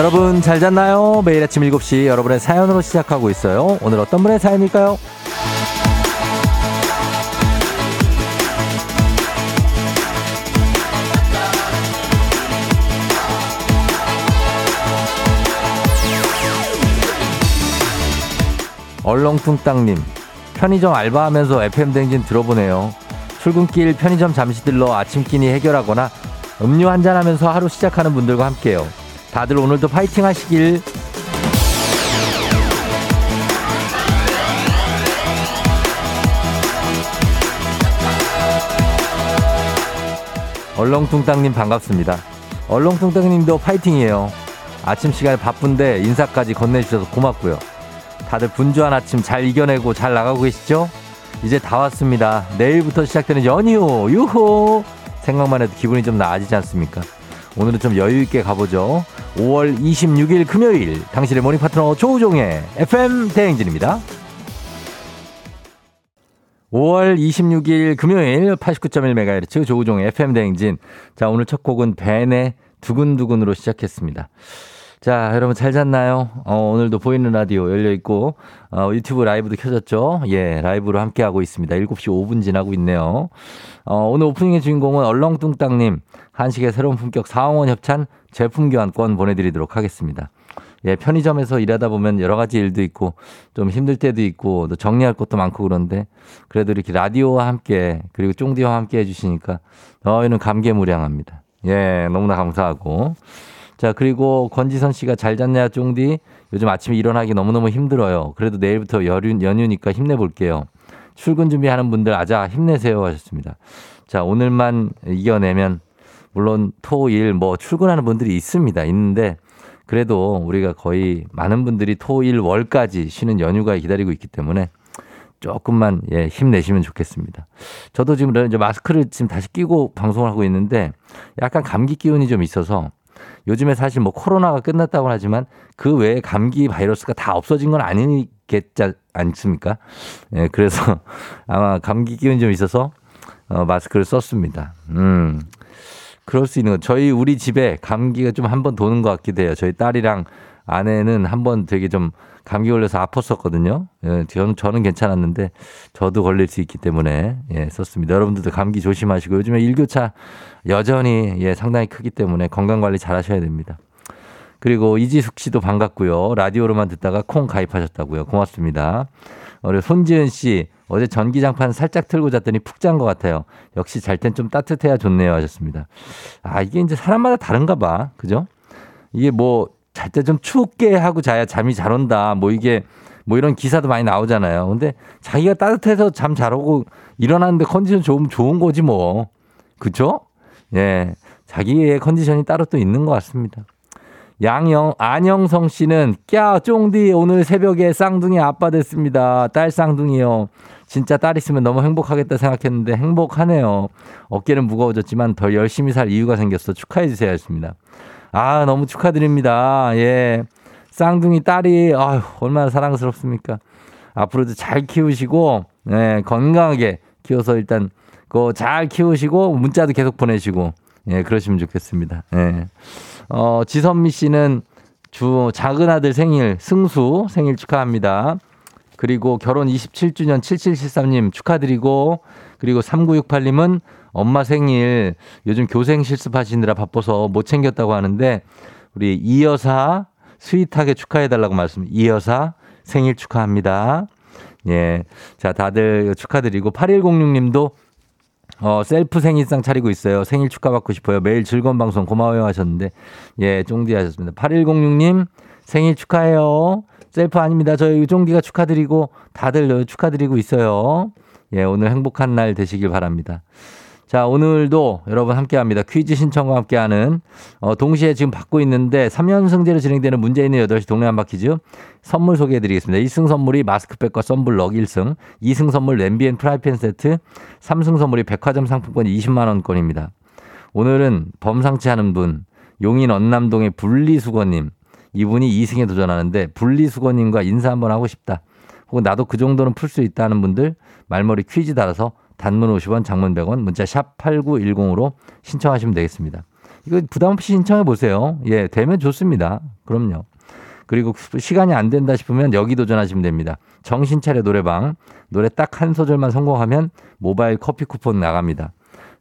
여러분 잘 잤나요? 매일 아침 7시 여러분의 사연으로 시작하고 있어요. 오늘 어떤 분의 사연일까요? 얼렁뚱땅님 편의점 알바하면서 FM 댕진 들어보네요. 출근길 편의점 잠시 들러 아침 끼니 해결하거나 음료 한잔 하면서 하루 시작하는 분들과 함께요. 다들 오늘도 파이팅 하시길. 얼렁뚱땅님 반갑습니다. 얼렁뚱땅님도 파이팅이에요. 아침 시간에 바쁜데 인사까지 건네주셔서 고맙고요. 다들 분주한 아침 잘 이겨내고 잘 나가고 계시죠? 이제 다 왔습니다. 내일부터 시작되는 연휴, 유호! 생각만 해도 기분이 좀 나아지지 않습니까? 오늘은 좀 여유있게 가보죠. 5월 26일 금요일, 당신의 모닝 파트너 조우종의 FM 대행진입니다. 5월 26일 금요일 89.1MHz 조우종의 FM 대행진. 자, 오늘 첫 곡은 벤의 두근두근으로 시작했습니다. 자, 여러분 잘 잤나요? 어, 오늘도 보이는 라디오 열려 있고 어, 유튜브 라이브도 켜졌죠? 예, 라이브로 함께 하고 있습니다. 7시 5분 지나고 있네요. 어, 오늘 오프닝의 주인공은 얼렁뚱땅님 한식의 새로운 품격 사홍원 협찬 제품 교환권 보내드리도록 하겠습니다. 예, 편의점에서 일하다 보면 여러 가지 일도 있고 좀 힘들 때도 있고 또 정리할 것도 많고 그런데 그래도 이렇게 라디오와 함께 그리고 쫑디와 함께 해주시니까 저희는 감개무량합니다. 예, 너무나 감사하고. 자, 그리고 권지선 씨가 잘 잤냐, 쫑디? 요즘 아침에 일어나기 너무너무 힘들어요. 그래도 내일부터 연휴, 연휴니까 힘내볼게요. 출근 준비하는 분들 아자 힘내세요 하셨습니다. 자, 오늘만 이겨내면 물론 토, 일, 뭐 출근하는 분들이 있습니다. 있는데 그래도 우리가 거의 많은 분들이 토, 일, 월까지 쉬는 연휴가 기다리고 있기 때문에 조금만 예, 힘내시면 좋겠습니다. 저도 지금 이제 마스크를 지금 다시 끼고 방송을 하고 있는데 약간 감기 기운이 좀 있어서 요즘에 사실 뭐 코로나가 끝났다고 하지만 그 외에 감기 바이러스가 다 없어진 건 아니겠지 않습니까? 예, 그래서 아마 감기 기운이 좀 있어서 어, 마스크를 썼습니다. 음. 그럴 수 있는 거. 저희 우리 집에 감기가 좀 한번 도는 것 같기도 해요. 저희 딸이랑 아내는 한번 되게 좀 감기 걸려서 아팠었거든요. 예, 저는, 저는 괜찮았는데 저도 걸릴 수 있기 때문에 예, 썼습니다. 여러분들도 감기 조심하시고 요즘에 일교차 여전히 예, 상당히 크기 때문에 건강 관리 잘 하셔야 됩니다. 그리고 이지숙 씨도 반갑고요. 라디오로만 듣다가 콩 가입하셨다고요. 고맙습니다. 우리 손지은 씨 어제 전기장판 살짝 틀고 잤더니 푹 잔 것 같아요. 역시 잘 땐 좀 따뜻해야 좋네요 하셨습니다. 아 이게 이제 사람마다 다른가 봐. 그죠? 이게 뭐 잘 때좀 춥게 하고 자야 잠이 잘 온다. 뭐 이게 뭐 이런 기사도 많이 나오잖아요. 근데 자기가 따뜻해서 잠 잘 오고 일어나는데 컨디션 좋으면 좋은 거지 뭐. 그죠? 예. 자기의 컨디션이 따로 또 있는 것 같습니다. 양영, 안영성 씨는, 꺄, 쫑디, 오늘 새벽에 쌍둥이 아빠 됐습니다. 딸 쌍둥이요. 진짜 딸 있으면 너무 행복하겠다 생각했는데 행복하네요. 어깨는 무거워졌지만 더 열심히 살 이유가 생겼어. 축하해주세요. 했습니다. 아, 너무 축하드립니다. 예. 쌍둥이 딸이, 아휴, 얼마나 사랑스럽습니까. 앞으로도 잘 키우시고, 예, 건강하게 키워서 일단, 그거 잘 키우시고, 문자도 계속 보내시고, 예, 그러시면 좋겠습니다. 예. 어, 지선미 씨는 주 작은 아들 생일 승수 생일 축하합니다. 그리고 결혼 27주년 7773님 축하드리고 그리고 3968님은 엄마 생일 요즘 교생 실습하시느라 바빠서 못 챙겼다고 하는데 우리 이 여사 스윗하게 축하해 달라고 말씀. 이 여사 생일 축하합니다. 예. 자, 다들 축하드리고 8106 님도 어, 셀프 생일상 차리고 있어요. 생일 축하받고 싶어요. 매일 즐거운 방송 고마워요 하셨는데, 예, 쫑디 하셨습니다. 8106님, 생일 축하해요. 셀프 아닙니다. 저희 쫑디가 축하드리고, 다들 축하드리고 있어요. 예, 오늘 행복한 날 되시길 바랍니다. 자, 오늘도 여러분 함께 합니다. 퀴즈 신청과 함께 하는, 어, 동시에 지금 받고 있는데 3연승제로 진행되는 문제 있는 8시 동네 한 바 퀴즈 선물 소개해 드리겠습니다. 1승 선물이 마스크팩과 썬블럭 1승, 2승 선물 냄비 and 프라이팬 세트, 3승 선물이 백화점 상품권 20만원권입니다. 오늘은 범상치 않은 분, 용인 언남동의 분리수거님, 이분이 2승에 도전하는데 분리수거님과 인사 한번 하고 싶다. 혹은 나도 그 정도는 풀 수 있다는 분들 말머리 퀴즈 달아서 단문 50원, 장문 100원, 문자 샵 8910으로 신청하시면 되겠습니다. 이거 부담 없이 신청해 보세요. 예, 되면 좋습니다. 그럼요. 그리고 시간이 안 된다 싶으면 여기 도전하시면 됩니다. 정신 차려 노래방. 노래 딱 한 소절만 성공하면 모바일 커피 쿠폰 나갑니다.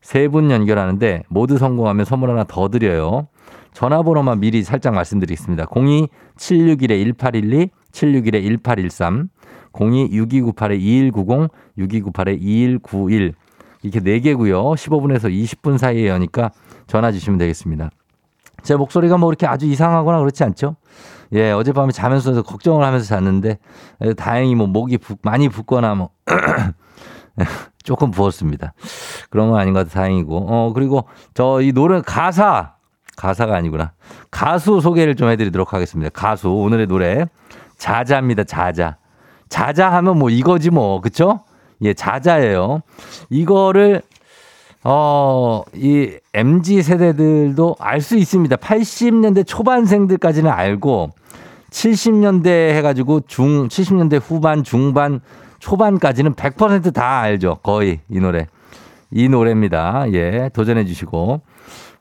세 분 연결하는데 모두 성공하면 선물 하나 더 드려요. 전화번호만 미리 살짝 말씀드리겠습니다. 02-761-1812, 761-1813, 02-6298-2190, 6298-2191. 이렇게 4개고요. 15분에서 20분 사이에 여니까 전화 주시면 되겠습니다. 제 목소리가 뭐 이렇게 아주 이상하거나 그렇지 않죠? 예, 어젯밤에 자면서 걱정을 하면서 잤는데 다행히 뭐 목이 부, 많이 붓거나 뭐 조금 부었습니다. 그런 건 아닌 것 같아 다행이고. 어, 그리고 저 이 노래 가사 가사가 아니구나. 가수 소개를 좀 해드리도록 하겠습니다. 가수 오늘의 노래 자자입니다. 자자. 자자 하면 뭐 이거지 뭐 그쵸? 예, 자자예요. 이거를 어, 이 MZ 세대들도 알 수 있습니다. 80년대 초반생들까지는 알고 70년대 해가지고 중, 70년대 후반, 중반, 초반까지는 100%다 알죠. 거의 이 노래. 이 노래입니다. 예, 도전해 주시고.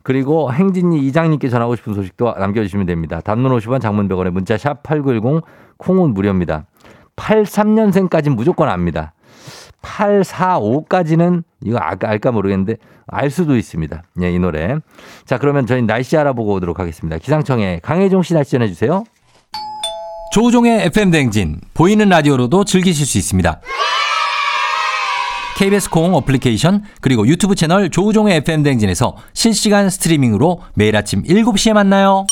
그리고 행진이 이장님께 전하고 싶은 소식도 남겨주시면 됩니다. 단문 50원 장문 100원에 문자 샵 8910 콩은 무료입니다. 83년생까지는 무조건 압니다. 845까지는 이거 알까, 모르겠는데 알 수도 있습니다. 예, 이 노래. 자, 그러면 저희 날씨 알아보고 오도록 하겠습니다. 기상청에 강혜종 씨 날씨 전해 주세요. 조우종의 FM 댕진 보이는 라디오로도 즐기실 수 있습니다. KBS 콩 어플리케이션 그리고 유튜브 채널 조우종의 FM 댕진에서 실시간 스트리밍으로 매일 아침 7시에 만나요.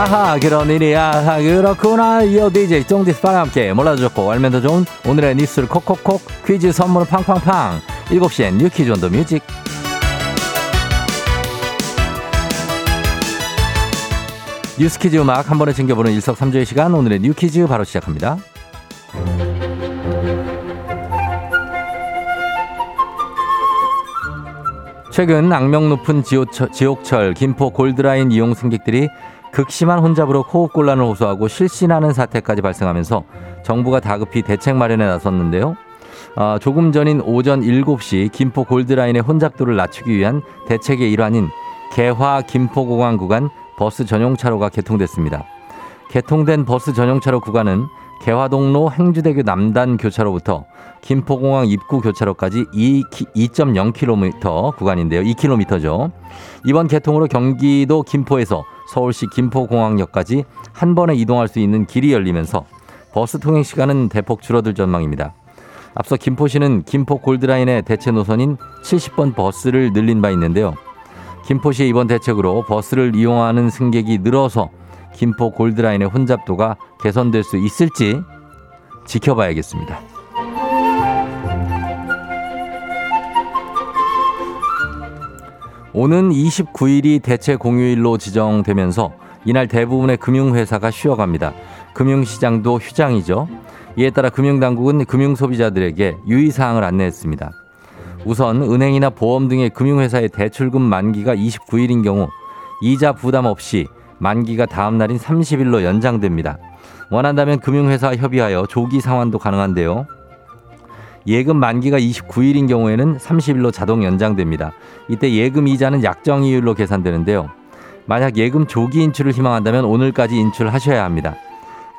아하 그런 일이야 아, 그렇구나. 이어 DJ 쫑디스파와 함께 몰라도 좋고 알면 더 좋은 오늘의 뉴스를 콕콕콕 퀴즈 선물은 팡팡팡. 7시엔 뉴퀴즈 on the music. 뉴스퀴즈 음악 한 번에 챙겨보는 일석삼조의 시간 오늘의 뉴퀴즈 바로 시작합니다. 최근 악명 높은 지옥철, 지옥철 김포 골드라인 이용 승객들이 극심한 혼잡으로 호흡곤란을 호소하고 실신하는 사태까지 발생하면서 정부가 다급히 대책 마련에 나섰는데요. 어, 조금 전인 오전 7시 김포 골드라인의 혼잡도를 낮추기 위한 대책의 일환인 개화 김포공항 구간 버스 전용차로가 개통됐습니다. 개통된 버스 전용차로 구간은 개화동로 행주대교 남단 교차로부터 김포공항 입구 교차로까지 2.0km 구간인데요. 2km죠. 이번 개통으로 경기도 김포에서 서울시 김포공항역까지 한 번에 이동할 수 있는 길이 열리면서 버스 통행 시간은 대폭 줄어들 전망입니다. 앞서 김포시는 김포 골드라인의 대체 노선인 70번 버스를 늘린 바 있는데요. 김포시의 이번 대책으로 버스를 이용하는 승객이 늘어서 김포 골드라인의 혼잡도가 개선될 수 있을지 지켜봐야겠습니다. 오는 29일이 대체 공휴일로 지정되면서 이날 대부분의 금융회사가 쉬어갑니다. 금융시장도 휴장이죠. 이에 따라 금융당국은 금융소비자들에게 유의사항을 안내했습니다. 우선 은행이나 보험 등의 금융회사의 대출금 만기가 29일인 경우 이자 부담 없이 만기가 다음 날인 30일로 연장됩니다. 원한다면 금융회사 협의하여 조기 상환도 가능한데요. 예금 만기가 29일인 경우에는 30일로 자동 연장됩니다. 이때 예금 이자는 약정 이율로 계산되는데요. 만약 예금 조기 인출을 희망한다면 오늘까지 인출하셔야 합니다.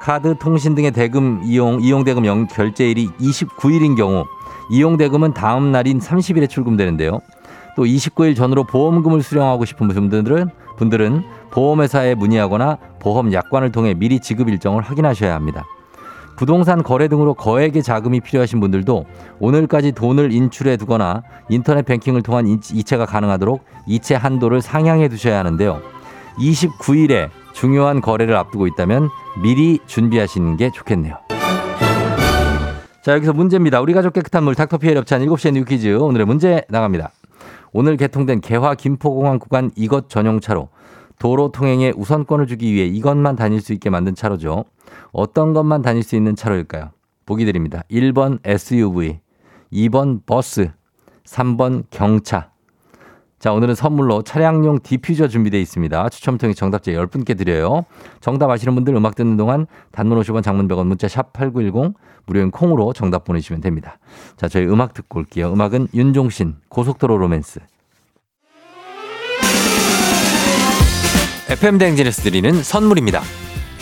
카드, 통신 등의 대금 이용, 이용 대금 영 결제일이 29일인 경우 이용 대금은 다음 날인 30일에 출금되는데요. 또 29일 전으로 보험금을 수령하고 싶은 분들은 분들은 보험회사에 문의하거나 보험 약관을 통해 미리 지급 일정을 확인하셔야 합니다. 부동산 거래 등으로 거액의 자금이 필요하신 분들도 오늘까지 돈을 인출해 두거나 인터넷 뱅킹을 통한 이체가 가능하도록 이체 한도를 상향해 두셔야 하는데요. 29일에 중요한 거래를 앞두고 있다면 미리 준비하시는 게 좋겠네요. 자, 여기서 문제입니다. 우리 가족 깨끗한 물 닥터피엘 협찬 7시엔 뉴 퀴즈. 오늘의 문제 나갑니다. 오늘 개통된 개화 김포공항 구간 이것 전용 차로 도로 통행에 우선권을 주기 위해 이것만 다닐 수 있게 만든 차로죠. 어떤 것만 다닐 수 있는 차로일까요? 보기 드립니다. 1번 SUV, 2번 버스, 3번 경차. 자, 오늘은 선물로 차량용 디퓨저 준비되어 있습니다. 추첨 통해 정답자 10분께 드려요. 정답 아시는 분들 음악 듣는 동안 단문 50원 장문 100원 문자 샵 8910 무료인 콩으로 정답 보내주시면 됩니다. 자, 저희 음악 듣고 올게요. 음악은 윤종신 고속도로 로맨스. FM 대행진에서 드리는 선물입니다.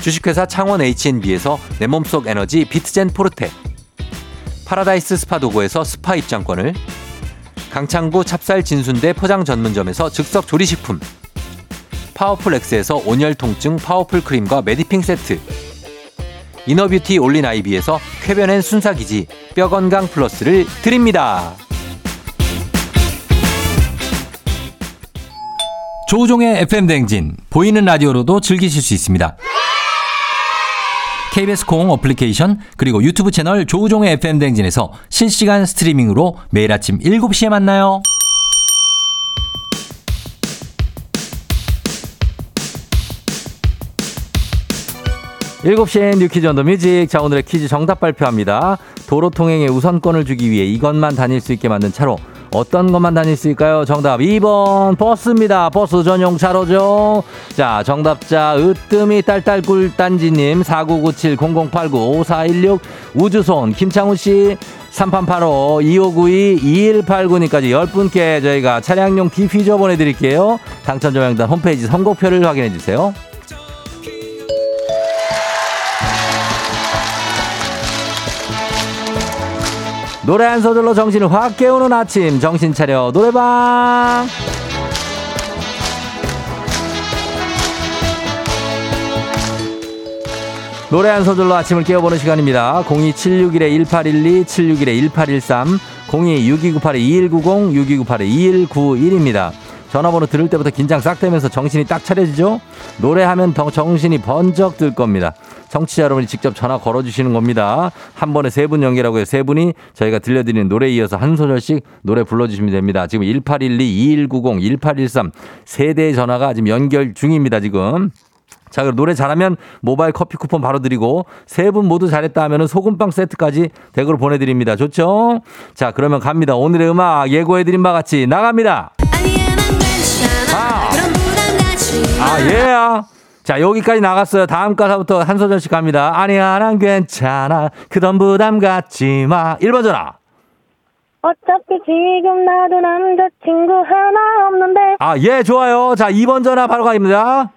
주식회사 창원 H&B에서 내 몸속 에너지 비트젠 포르테 파라다이스 스파 도고에서 스파 입장권을 강창구 찹쌀 진순대 포장 전문점에서 즉석 조리식품 파워풀 엑스에서 온열 통증 파워풀 크림과 메디핑 세트 이너뷰티 올린 아이비에서 쾌변엔 순사기지 뼈건강 플러스를 드립니다. 조우종의 FM 대행진 보이는 라디오로도 즐기실 수 있습니다. KBS 콩 어플리케이션 그리고 유튜브 채널 조우종의 FM 대행진에서 실시간 스트리밍으로 매일 아침 7시에 만나요. 7시엔 뉴 퀴즈 on the music. 자, 오늘의 퀴즈 정답 발표합니다. 도로 통행에 우선권을 주기 위해 이것만 다닐 수 있게 만든 차로 어떤 것만 다닐 수 있을까요? 정답 2번 버스입니다. 버스 전용 차로죠. 자, 정답자 으뜸이 딸딸꿀단지님 4997-0089-5416 우주손 김창훈 씨 3885 2592 2189님까지 10분께 저희가 차량용 디퓨저 보내드릴게요. 당첨자 명단 홈페이지 선곡표를 확인해 주세요. 노래 한 소절로 정신을 확 깨우는 아침 정신 차려 노래방 노래 한 소절로 아침을 깨워보는 시간입니다. 02761-1812, 761-1813, 026298-2190, 6298-2191입니다. 전화번호 들을 때부터 긴장 싹 되면서 정신이 딱 차려지죠? 노래하면 더 정신이 번쩍 들 겁니다. 청취자 여러분이 직접 전화 걸어주시는 겁니다. 한 번에 세 분 연결하고요. 세 분이 저희가 들려드리는 노래에 이어서 한 소절씩 노래 불러주시면 됩니다. 지금 1812, 2190, 1813 세 대의 전화가 지금 연결 중입니다. 지금. 자, 그럼 노래 잘하면 모바일 커피 쿠폰 바로 드리고 세 분 모두 잘했다 하면은 소금빵 세트까지 댁으로 보내드립니다. 좋죠? 자, 그러면 갑니다. 오늘의 음악 예고해드린 바 같이 나갑니다. 아, 예. 자, 여기까지 나갔어요. 다음 가사부터 한 소절씩 갑니다. 아니야, 난 괜찮아. 그던 부담 갖지 마. 1번 전화. 어차피 지금 나도 남자친구 하나 없는데 아, 예, 좋아요. 자, 2번 전화 바로 가입니다.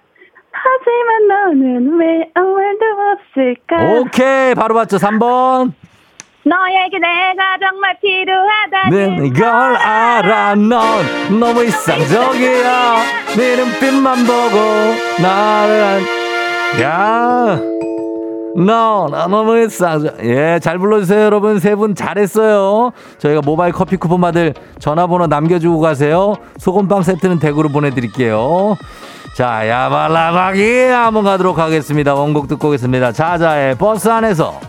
하지만 너는 왜 아무 말도 없을까 오케이, 바로 봤죠. 3번. 너에게 내가 정말 필요하다는 네, 걸 알아. 넌 너무 이상적이야. 네 눈빛만 보고 나를 안. 야. 너, 나 너무 이상적. 예, 잘 불러주세요, 여러분. 세 분 잘했어요. 저희가 모바일 커피 쿠폰 받을 전화번호 남겨주고 가세요. 소금빵 세트는 댁으로 보내드릴게요. 자, 야발라바기 한번 가도록 하겠습니다. 원곡 듣고 오겠습니다. 자자의 버스 안에서.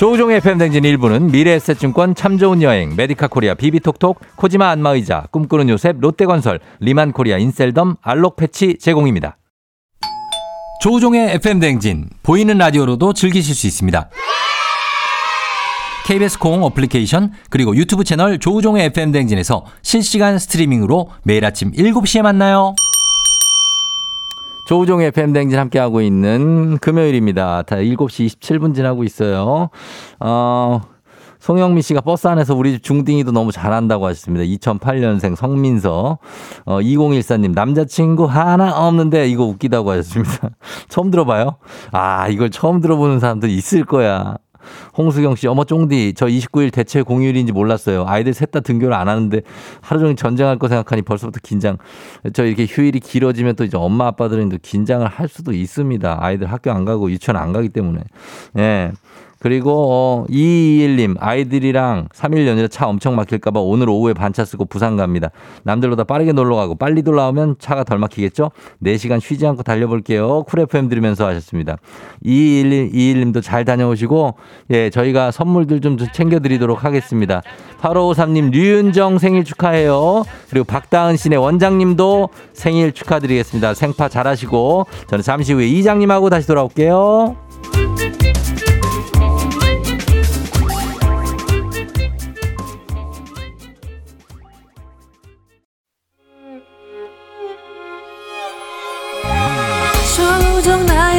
조우종의 FM 대행진 1부는 미래에셋증권 참 좋은 여행, 메디카 코리아 비비톡톡, 코지마 안마의자, 꿈꾸는 요셉, 롯데건설, 리만 코리아 인셀덤, 알록 패치 제공입니다. 조우종의 FM 대행진 보이는 라디오로도 즐기실 수 있습니다. KBS 콩 어플리케이션 그리고 유튜브 채널 조우종의 FM 대행진에서 실시간 스트리밍으로 매일 아침 7시에 만나요. 조우종의 FM 대행진 함께하고 있는 금요일입니다. 다 7시 27분 지나고 있어요. 어, 송영미 씨가 버스 안에서 우리 집 중딩이도 너무 잘한다고 하셨습니다. 2008년생 성민서. 어, 2014님, 남자친구 하나 없는데 이거 웃기다고 하셨습니다. 처음 들어봐요? 아, 이걸 처음 들어보는 사람도 있을 거야. 홍수경 씨, 어머 쫑디, 저 29일 대체 공휴일인지 몰랐어요. 아이들 셋 다 등교를 안 하는데 하루 종일 전쟁할 거 생각하니 벌써부터 긴장. 저 이렇게 휴일이 길어지면 또 이제 엄마 아빠들은 또 긴장을 할 수도 있습니다. 아이들 학교 안 가고 유치원 안 가기 때문에. 예. 그리고 어, 221님 아이들이랑 3일 연휴에 차 엄청 막힐까봐 오늘 오후에 반차 쓰고 부산 갑니다. 남들보다 빠르게 놀러 가고 빨리 돌아오면 차가 덜 막히겠죠? 4시간 쉬지 않고 달려볼게요. 쿨 FM 들으면서 하셨습니다. 221, 221님도 잘 다녀오시고 예 저희가 선물들 좀 챙겨드리도록 하겠습니다. 8553님 류윤정 생일 축하해요. 그리고 박다은 씨네 원장님도 생일 축하드리겠습니다. 생파 잘하시고 저는 잠시 후에 이장님하고 다시 돌아올게요.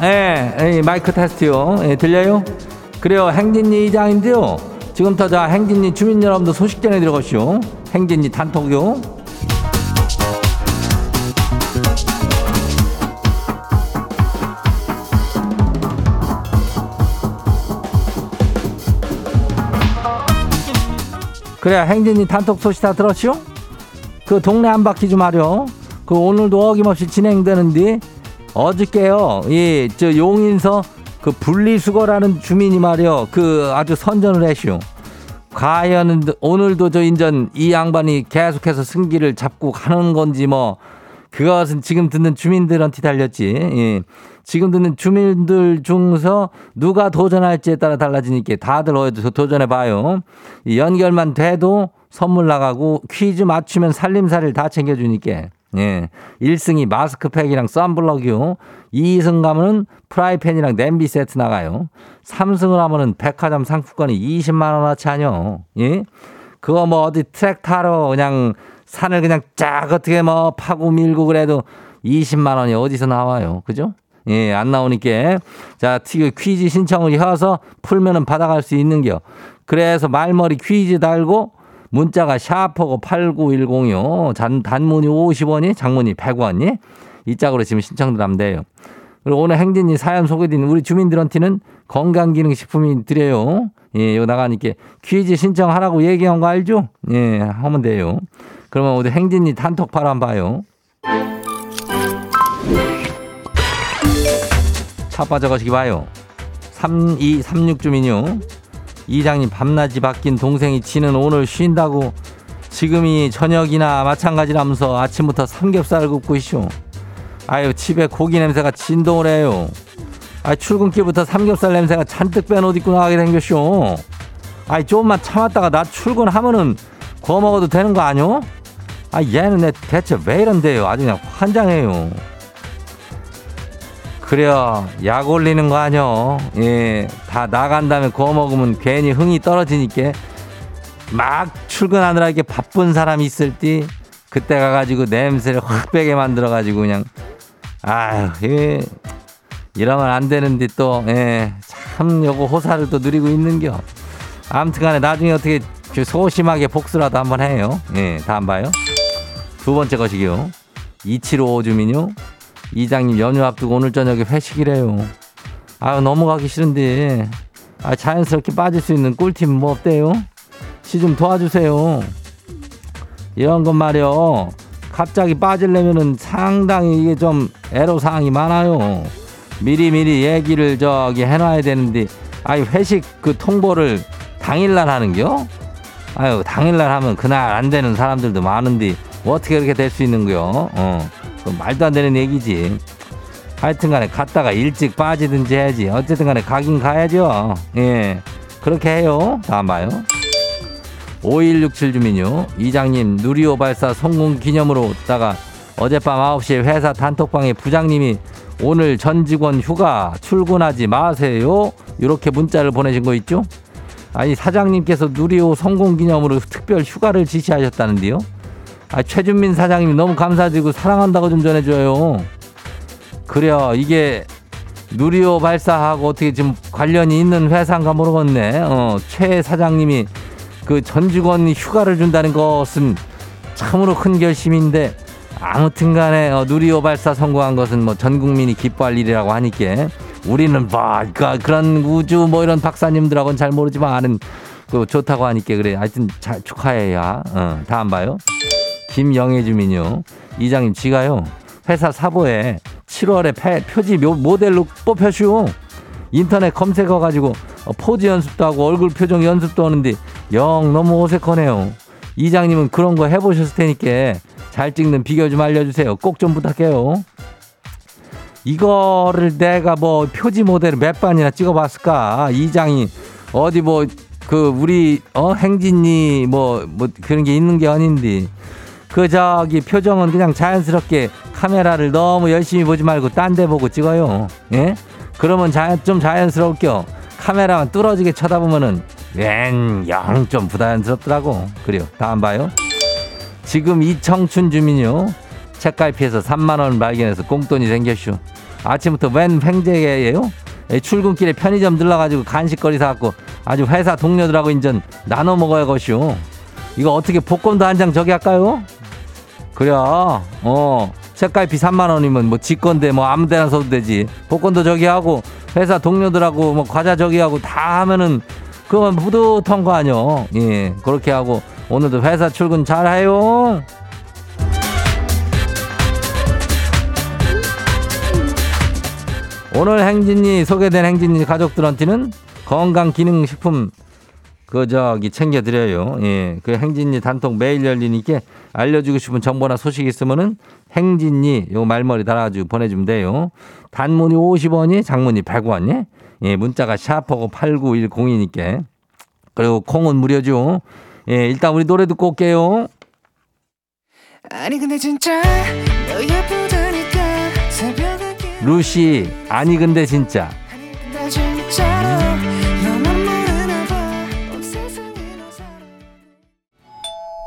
예, 예, 마이크 테스트요. 예, 들려요? 그래요, 행진리 이장인데요. 지금부터 자, 행진리 주민 여러분들 소식 전해 들어가시오. 행진리 단톡요. 그래, 행진리 단톡 소식 다 들었시오? 그 동네 한 바퀴 좀 하려. 그 오늘도 어김없이 진행되는데 어저께요, 이, 저 용인서 그 분리수거라는 주민이 말이요, 그 아주 선전을 했슈. 과연 오늘도 저 인전 이 양반이 계속해서 승기를 잡고 가는 건지 뭐, 그것은 지금 듣는 주민들한테 달렸지. 예. 지금 듣는 주민들 중에서 누가 도전할지에 따라 달라지니까 다들 어디서 도전해봐요. 이 연결만 돼도 선물 나가고 퀴즈 맞추면 살림살이를 다 챙겨주니까. 예. 1승이 마스크팩이랑 썬블럭이요. 2승 가면은 프라이팬이랑 냄비 세트 나가요. 3승을 하면은 백화점 상품권이 20만원어치 하뇨. 예. 그거 뭐 어디 트랙 타러 그냥 산을 그냥 쫙 어떻게 뭐 파고 밀고 그래도 20만원이 어디서 나와요. 그죠? 예, 안 나오니까. 자, 퀴즈 신청을 해서 풀면은 받아갈 수 있는 겨. 그래서 말머리 퀴즈 달고 문자가 샤프고 8910이요. 단, 단문이 50원이, 장문이 100원이. 이 짝으로 지금 신청들 하면 돼요. 그리고 오늘 행진이 사연 소개된 우리 주민들한테는 건강기능식품이 드려요. 예, 이거 나가니까 퀴즈 신청하라고 얘기한 거 알죠? 예, 하면 돼요. 그러면 우리 행진이 단톡바로 한번 봐요. 차 빠져가시기 봐요. 3236 주민요. 이장님 밤낮이 바뀐 동생이 지는 오늘 쉰다고 지금이 저녁이나 마찬가지라면서 아침부터 삼겹살을 굽고 있쇼. 아유 집에 고기 냄새가 진동을 해요. 아 출근길부터 삼겹살 냄새가 잔뜩 뺀옷 입고 나가게 생겼쇼. 아이 조금만 참았다가 나 출근하면은 구워 먹어도 되는 거 아니요? 아 얘는 내 대체 왜 이런데요? 아주 그냥 환장해요. 그래요. 약 올리는 거 아니요. 예. 다 나간 다음에 구워 먹으면 괜히 흥이 떨어지니까 막 출근하느라 이렇게 바쁜 사람이 있을 때 그때 가가지고 냄새를 확 빼게 만들어가지고 그냥 아유, 예. 이러면 안 되는데 또, 예. 참 요거 호사를 또 누리고 있는겨. 아무튼 간에 나중에 어떻게 소심하게 복수라도 한번 해요. 예. 다음 봐요. 두 번째 것이요. 2755 주민요. 이장님 연휴 앞두고 오늘 저녁에 회식이래요. 아유 넘어가기 싫은데 아, 자연스럽게 빠질 수 있는 꿀팁 뭐 없대요? 시 좀 도와주세요. 이런 건 말이요. 갑자기 빠지려면은 상당히 이게 좀 애로사항이 많아요. 미리미리 얘기를 저기 해놔야 되는데, 아이, 회식 그 통보를 당일날 하는겨? 아유, 당일날 하면 그날 안 되는 사람들도 많은데, 뭐 어떻게 그렇게 될 수 있는 거요? 어, 그 말도 안 되는 얘기지. 하여튼 간에 갔다가 일찍 빠지든지 해야지. 어쨌든 간에 가긴 가야죠. 예. 그렇게 해요. 다음 봐요. 5167 주민요. 이장님, 누리호 발사 성공 기념으로 다가 어젯밤 9시에 회사 단톡방에 부장님이 오늘 전 직원 휴가 출근하지 마세요. 이렇게 문자를 보내신 거 있죠? 아니, 사장님께서 누리호 성공 기념으로 특별 휴가를 지시하셨다는데요. 아, 최준민 사장님이 너무 감사드리고 사랑한다고 좀 전해줘요. 그래요. 이게 누리호 발사하고 어떻게 좀 관련이 있는 회사인가 모르겠네. 어, 최 사장님이 그 전 직원 휴가를 준다는 것은 참으로 큰 결심인데 아무튼 간에 어, 누리호 발사 성공한 것은 뭐 전 국민이 기뻐할 일이라고 하니까 우리는 뭐 그러니까 그런 우주 뭐 이런 박사님들하고는 잘 모르지만 아는 그 좋다고 하니까 그래. 하여튼 잘 축하해야. 어, 다음 봐요. 김영애 주민요. 이장님 지가요. 회사 사보에 7월에 폐- 표지 묘- 모델로 뽑혀슈. 인터넷 검색어 가지고 어, 포즈 연습도 하고 얼굴 표정 연습도 하는데 영 너무 어색하네요. 이장님은 그런 거 해보셨을 테니까 잘 찍는 비결 좀 알려주세요. 꼭 좀 부탁해요. 이거를 내가 뭐 표지 모델을 몇 번이나 찍어봤을까? 이장이 어디 뭐 그 우리 어 행진이 뭐뭐 그런 게 있는 게 아닌데 그 저기 표정은 그냥 자연스럽게 카메라를 너무 열심히 보지 말고 딴 데 보고 찍어요. 예? 그러면 자연 좀 자연스럽게요. 카메라만 뚫어지게 쳐다보면은 웬영좀 부자연스럽더라고. 그래요. 다음 봐요. 지금 이 청춘 주민요. 책갈피에서 3만 원 발견해서 꽁돈이 생겼슈. 아침부터 웬 횡재예요? 예, 출근길에 편의점 들러가지고 간식거리 사갖고 아주 회사 동료들하고 인전 나눠 먹어야 것이오. 이거 어떻게 복권도 한 장 저기 할까요? 그래. 어. 책갈피 3만 원이면 뭐 직건데 뭐 아무 데나 써도 되지. 복권도 저기 하고 회사 동료들하고 뭐 과자 저기 하고 다 하면은 그건 뿌듯한 거 아니요. 예. 그렇게 하고 오늘도 회사 출근 잘 해요. 오늘 행진이 소개된 행진이 가족들한테는 건강 기능 식품 그 저기 챙겨 드려요. 예. 그 행진이 단톡 매일 열리니까 알려주고 싶은 정보나 소식 있으면은 행진이 요 말머리 달아가지고 보내주면 돼요. 단문이 50원이 장문이 100원이 예. 문자가 샤퍼고 8910이니까 그리고 콩은 무료죠. 예. 일단 우리 노래 듣고 올게요. 아니 근데 진짜 너 예쁘다니까 새벽에 루시 아니 근데 진짜 나 진짜로 너만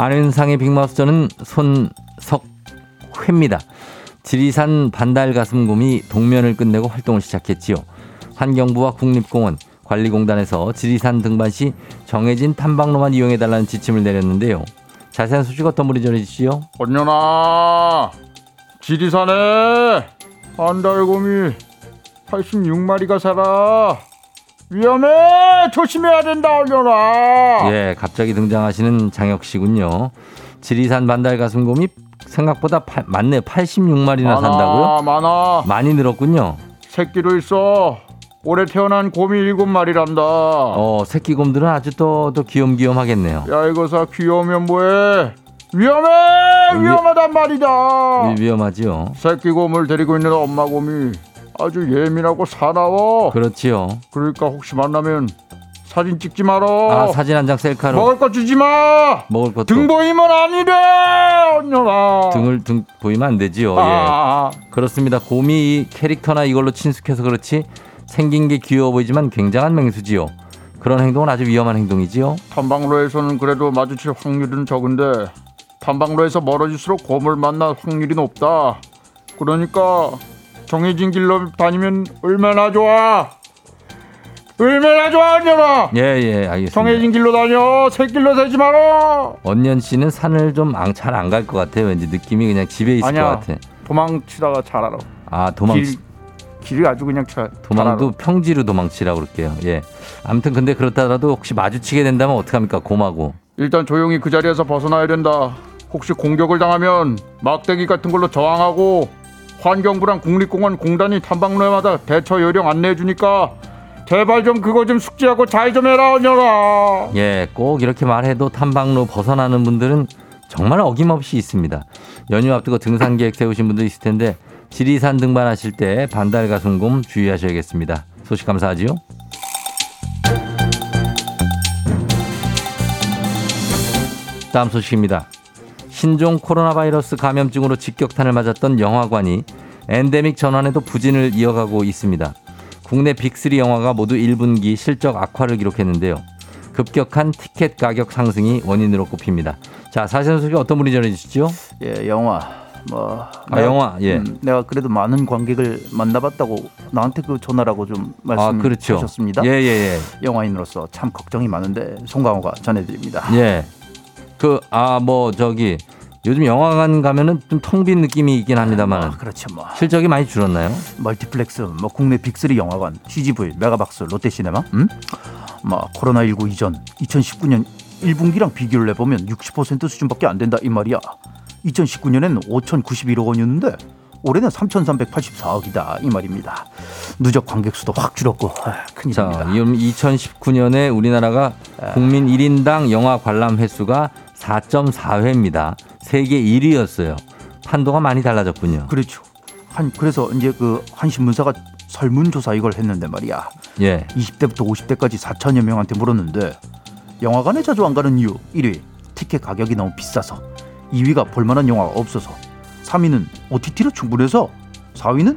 안윤상의 빅마우스전은 손석회입니다. 지리산 반달 가슴곰이 동면을 끝내고 활동을 시작했지요. 환경부와 국립공원, 관리공단에서 지리산 등반 시 정해진 탐방로만 이용해달라는 지침을 내렸는데요. 자세한 소식 어떤 분이 전해주시죠? 언년아 지리산에 안달곰이 86마리가 살아 위험해 조심해야 된다 언년아 예, 갑자기 등장하시는 장혁 씨군요. 지리산 반달 가슴곰이 생각보다 파- 많네요. 86마리나 산다고요? 많아 많이 늘었군요. 새끼도 있어 올해 태어난 곰이 일곱 마리란다 어, 새끼 곰들은 아주 또, 또 귀염귀염하겠네요. 야 이거사 귀여우면 뭐해 위험해 위험하단 말이다 위- 위험하지요. 새끼 곰을 데리고 있는 엄마 곰이 아주 예민하고 사나워 그렇지요. 그러니까 혹시 만나면 사진 찍지 마라 아, 사진 한 장 셀카로 먹을 거 주지 마 먹을 것도 등 보이면 아니래 언녀라 등을 등 보이면 안 되지요. 예. 아, 그렇습니다. 곰이 이 캐릭터나 이걸로 친숙해서 그렇지 생긴 게 귀여워 보이지만 굉장한 맹수지요. 그런 행동은 아주 위험한 행동이지요. 탐방로에서는 그래도 마주칠 확률은 적은데 탐방로에서 멀어질수록 곰을 만날 확률이 높다. 그러니까 정해진 길로 다니면 얼마나 좋아. 얼마나 좋아 언년아. 예, 예, 알겠습니다. 정해진 길로 다녀. 새길로 새지 마라. 언년 씨는 산을 좀 잘 안 갈 것 같아요. 왠지 느낌이 그냥 집에 있을 아니야. 것 같아. 도망치다가 잘 알아. 아, 도망, 길, 길이 아주 그냥 잘, 도망도 평지로 도망치라고 그럴게요. 예. 아무튼 근데 그렇다라도 혹시 마주치게 된다면 어떡합니까? 곰하고. 일단 조용히 그 자리에서 벗어나야 된다. 혹시 공격을 당하면 막대기 같은 걸로 저항하고 환경부랑 국립공원 공단이 탐방로마다 대처 요령 안내해 주니까 제발 좀 그거 좀 숙지하고 잘 좀 해라 언녀라. 예, 꼭 이렇게 말해도 탐방로 벗어나는 분들은 정말 어김없이 있습니다. 연휴 앞두고 등산 계획 세우신 분도 있을 텐데 지리산 등반하실 때 반달 가슴곰 주의하셔야겠습니다. 소식 감사하지요. 다음 소식입니다. 신종 코로나 바이러스 감염증으로 직격탄을 맞았던 영화관이 엔데믹 전환에도 부진을 이어가고 있습니다. 국내 빅3 영화가 모두 1분기 실적 악화를 기록했는데요. 급격한 티켓 가격 상승이 원인으로 꼽힙니다. 자, 사실 소식 어떤 분이 전해주시죠? 예, 영화. 뭐 아, 영화, 예. 음, 내가 그래도 많은 관객을 만나봤다고 나한테 그 전화라고 좀 아, 그렇죠. 말씀하셨습니다. 예, 예, 영화인으로서 참 걱정이 많은데 송강호가 전해드립니다. 예. 예. 그, 아, 뭐, 저기, 요즘 영화관 가면은 좀 텅 빈 느낌이 있긴 합니다만 아, 그렇죠 뭐 실적이 많이 줄었나요? 멀티플렉스, 뭐 국내 빅3 영화관, CGV, 메가박스, 롯데시네마, 음? 뭐 코로나 19 이전 2019년 1분기랑 비교를 해보면 60% 수준밖에 안 된다 이 말이야. 2019년에는 5,091억 원이었는데 올해는 3,384억이다 이 말입니다. 누적 관객 수도 확 줄었고 아, 큰일입니다. 자, 2019년에 우리나라가 국민 1인당 영화 관람 횟수가 4.4회입니다. 세계 1위였어요. 판도가 많이 달라졌군요. 그렇죠. 한 그래서 이제 그 한 신문사가 설문조사 이걸 했는데 말이야. 예. 20대부터 50대까지 4천여 명한테 물었는데 영화관에 자주 안 가는 이유 1위 티켓 가격이 너무 비싸서 2위가 볼만한 영화가 없어서 3위는 OTT로 충분해서 4위는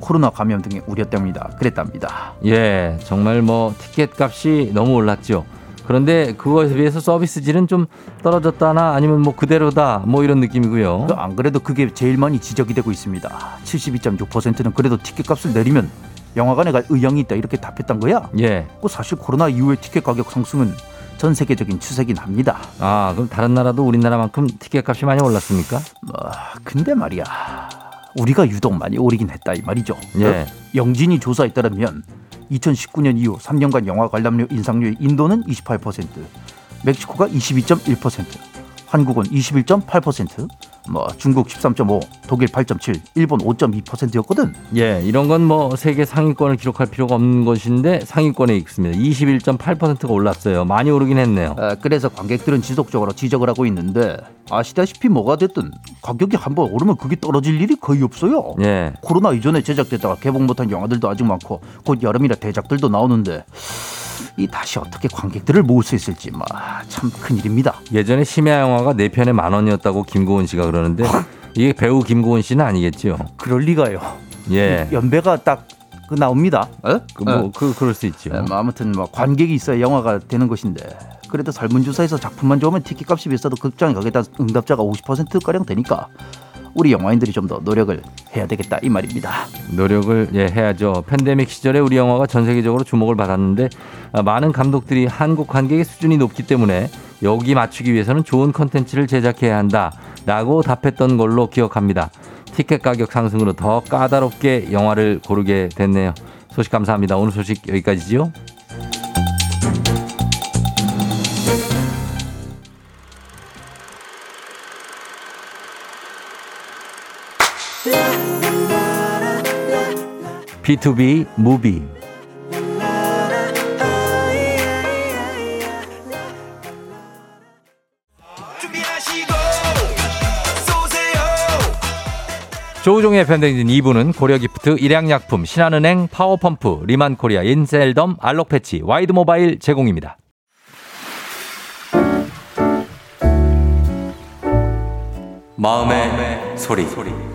코로나 감염 등의 우려 때문이다 그랬답니다. 예, 정말 뭐 티켓 값이 너무 올랐죠. 그런데 그거에 비해서 서비스질은 좀 떨어졌다나 아니면 뭐 그대로다 뭐 이런 느낌이고요. 그안 그래도 그게 제일 많이 지적이 되고 있습니다. 72.6%는 그래도 티켓 값을 내리면 영화관에 갈 의향이 있다 이렇게 답했단 거야. 예. 그 사실 코로나 이후의 티켓 가격 상승은 전 세계적인 추세긴 합니다. 아, 그럼 다른 나라도 우리나라만큼 티켓 값이 많이 올랐습니까? 뭐 근데 말이야 우리가 유독 많이 오르긴 했다 이 말이죠. 예. 영진이 조사에 따르면 2019년 이후 3년간 영화 관람료 인상률 인도는 28%, 멕시코가 22.1%, 한국은 21.8%, 뭐 중국 13.5, 독일 8.7, 일본 5.2%였거든. 예, 이런 건 뭐 세계 상위권을 기록할 필요가 없는 것인데 상위권에 있습니다. 21.8%가 올랐어요. 많이 오르긴 했네요. 아, 그래서 관객들은 지속적으로 지적을 하고 있는데 아시다시피 뭐가 됐든 가격이 한번 오르면 그게 떨어질 일이 거의 없어요. 예. 코로나 이전에 제작됐다가 개봉 못한 영화들도 아직 많고 곧 여름이라 대작들도 나오는데 이 다시 어떻게 관객들을 모을 수 있을지 뭐, 참 큰일입니다. 예전에 심야 영화가 네 편에 만 원이었다고 김고은 씨가 그러는데 이게 배우 김고은 씨는 아니겠죠. 그럴 리가요. 예. 연배가 딱그 나옵니다. 어? 그뭐 그 그럴 수 있죠. 예, 뭐 아무튼 뭐 관객이 있어야 영화가 되는 것인데 그래도 설문조사에서 작품만 좋으면 티켓값이 비싸도 극장에 가겠다 응답자가 50% 가량 되니까 우리 영화인들이 좀 더 노력을 해야 되겠다 이 말입니다. 노력을 예, 해야죠. 팬데믹 시절에 우리 영화가 전 세계적으로 주목을 받았는데 아, 많은 감독들이 한국 관객의 수준이 높기 때문에 여기 맞추기 위해서는 좋은 컨텐츠를 제작해야 한다라고 답했던 걸로 기억합니다. 티켓 가격 상승으로 더 까다롭게 영화를 고르게 됐네요. 소식 감사합니다. 오늘 소식 여기까지지요. B2B 무비 조우종의 FM대행진 2부는 고려기프트, 일양약품, 신한은행, 파워펌프, 리만코리아, 인셀덤, 알록패치, 와이드모바일 제공입니다. 마음의, 소리.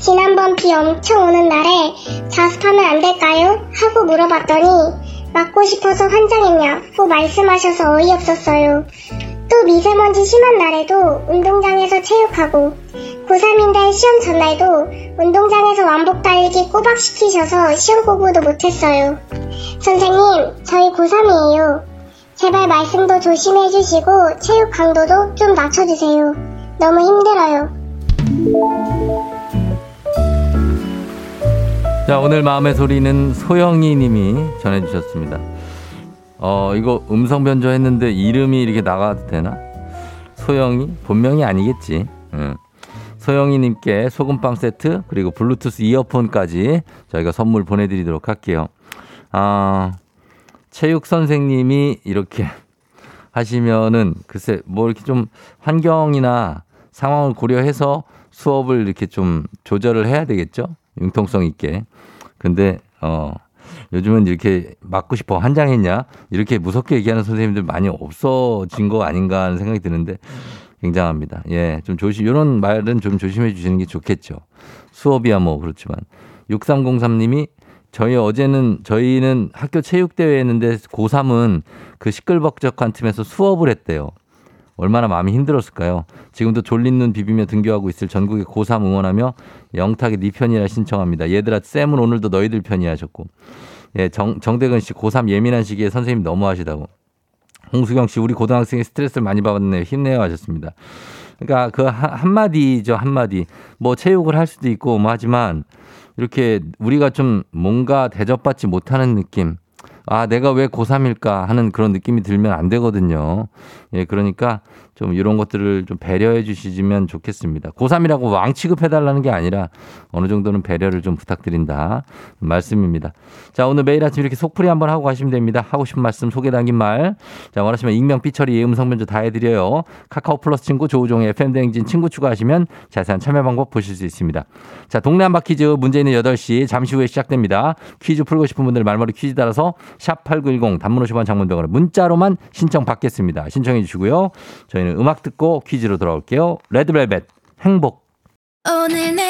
지난번 비 엄청 오는 날에 자습하면 안 될까요? 하고 물어봤더니 맞고 싶어서 환장했냐고 말씀하셔서 어이없었어요. 또 미세먼지 심한 날에도 운동장에서 체육하고 고3인데 시험 전날도 운동장에서 왕복 달리기 꼬박 시키셔서 시험 공부도 못했어요. 선생님, 저희 고3이에요. 제발 말씀도 조심해 주시고 체육 강도도 좀 낮춰주세요. 너무 힘들어요. 자, 오늘 마음의 소리는 소영이 님이 전해주셨습니다. 어, 이거 음성 변조했는데 이름이 이렇게 나가도 되나? 소영이? 본명이 아니겠지. 응. 소영이 님께 소금빵 세트, 그리고 블루투스 이어폰까지 저희가 선물 보내드리도록 할게요. 아, 체육 선생님이 이렇게 하시면은 글쎄 뭐 이렇게 좀 환경이나 상황을 고려해서 수업을 이렇게 좀 조절을 해야 되겠죠? 융통성 있게. 근데 어 요즘은 이렇게 맞고 싶어 환장했냐 이렇게 무섭게 얘기하는 선생님들 많이 없어진 거 아닌가 하는 생각이 드는데 굉장합니다. 예, 좀 조심 이런 말은 좀 조심해 주시는 게 좋겠죠. 수업이야 뭐 그렇지만 6303님이 저희 어제는 저희는 학교 체육대회 했는데 고3은 그 시끌벅적한 틈에서 수업을 했대요. 얼마나 마음이 힘들었을까요? 지금도 졸린 눈 비비며 등교하고 있을 전국의 고3 응원하며 영탁의 네 편이라 신청합니다. 얘들아 쌤은 오늘도 너희들 편이 하셨고 예, 정, 정대근 씨 고3 예민한 시기에 선생님 너무하시다고 홍수경 씨 우리 고등학생이 스트레스를 많이 받았네요. 힘내요 하셨습니다. 그러니까 그 한- 한마디죠 한마디 뭐 체육을 할 수도 있고 뭐 하지만 이렇게 우리가 좀 뭔가 대접받지 못하는 느낌 아, 내가 왜 고3일까 하는 그런 느낌이 들면 안 되거든요. 예, 그러니까 좀 이런 것들을 좀 배려해 주시면 좋겠습니다. 고3이라고 왕 취급해달라는 게 아니라 어느 정도는 배려를 좀 부탁드린다. 말씀입니다. 자, 오늘 매일 아침 이렇게 속풀이 한번 하고 가시면 됩니다. 하고 싶은 말씀, 소개 담긴 말. 자, 원하시면 익명, 삐처리, 음성 변조 다 해드려요. 카카오 플러스 친구, 조우종의 FM대행진 친구 추가하시면 자세한 참여 방법 보실 수 있습니다. 자, 동네 한바 퀴즈 문제 있는 8시 잠시 후에 시작됩니다. 퀴즈 풀고 싶은 분들 말머리 퀴즈 따라서 샵8910 단문 50원 장문병으로 문자로만 신청 받겠습니다. 신청해 주시고요. 저희는 음악 듣고 퀴즈로 돌아올게요. 레드벨벳 행복. 오늘 내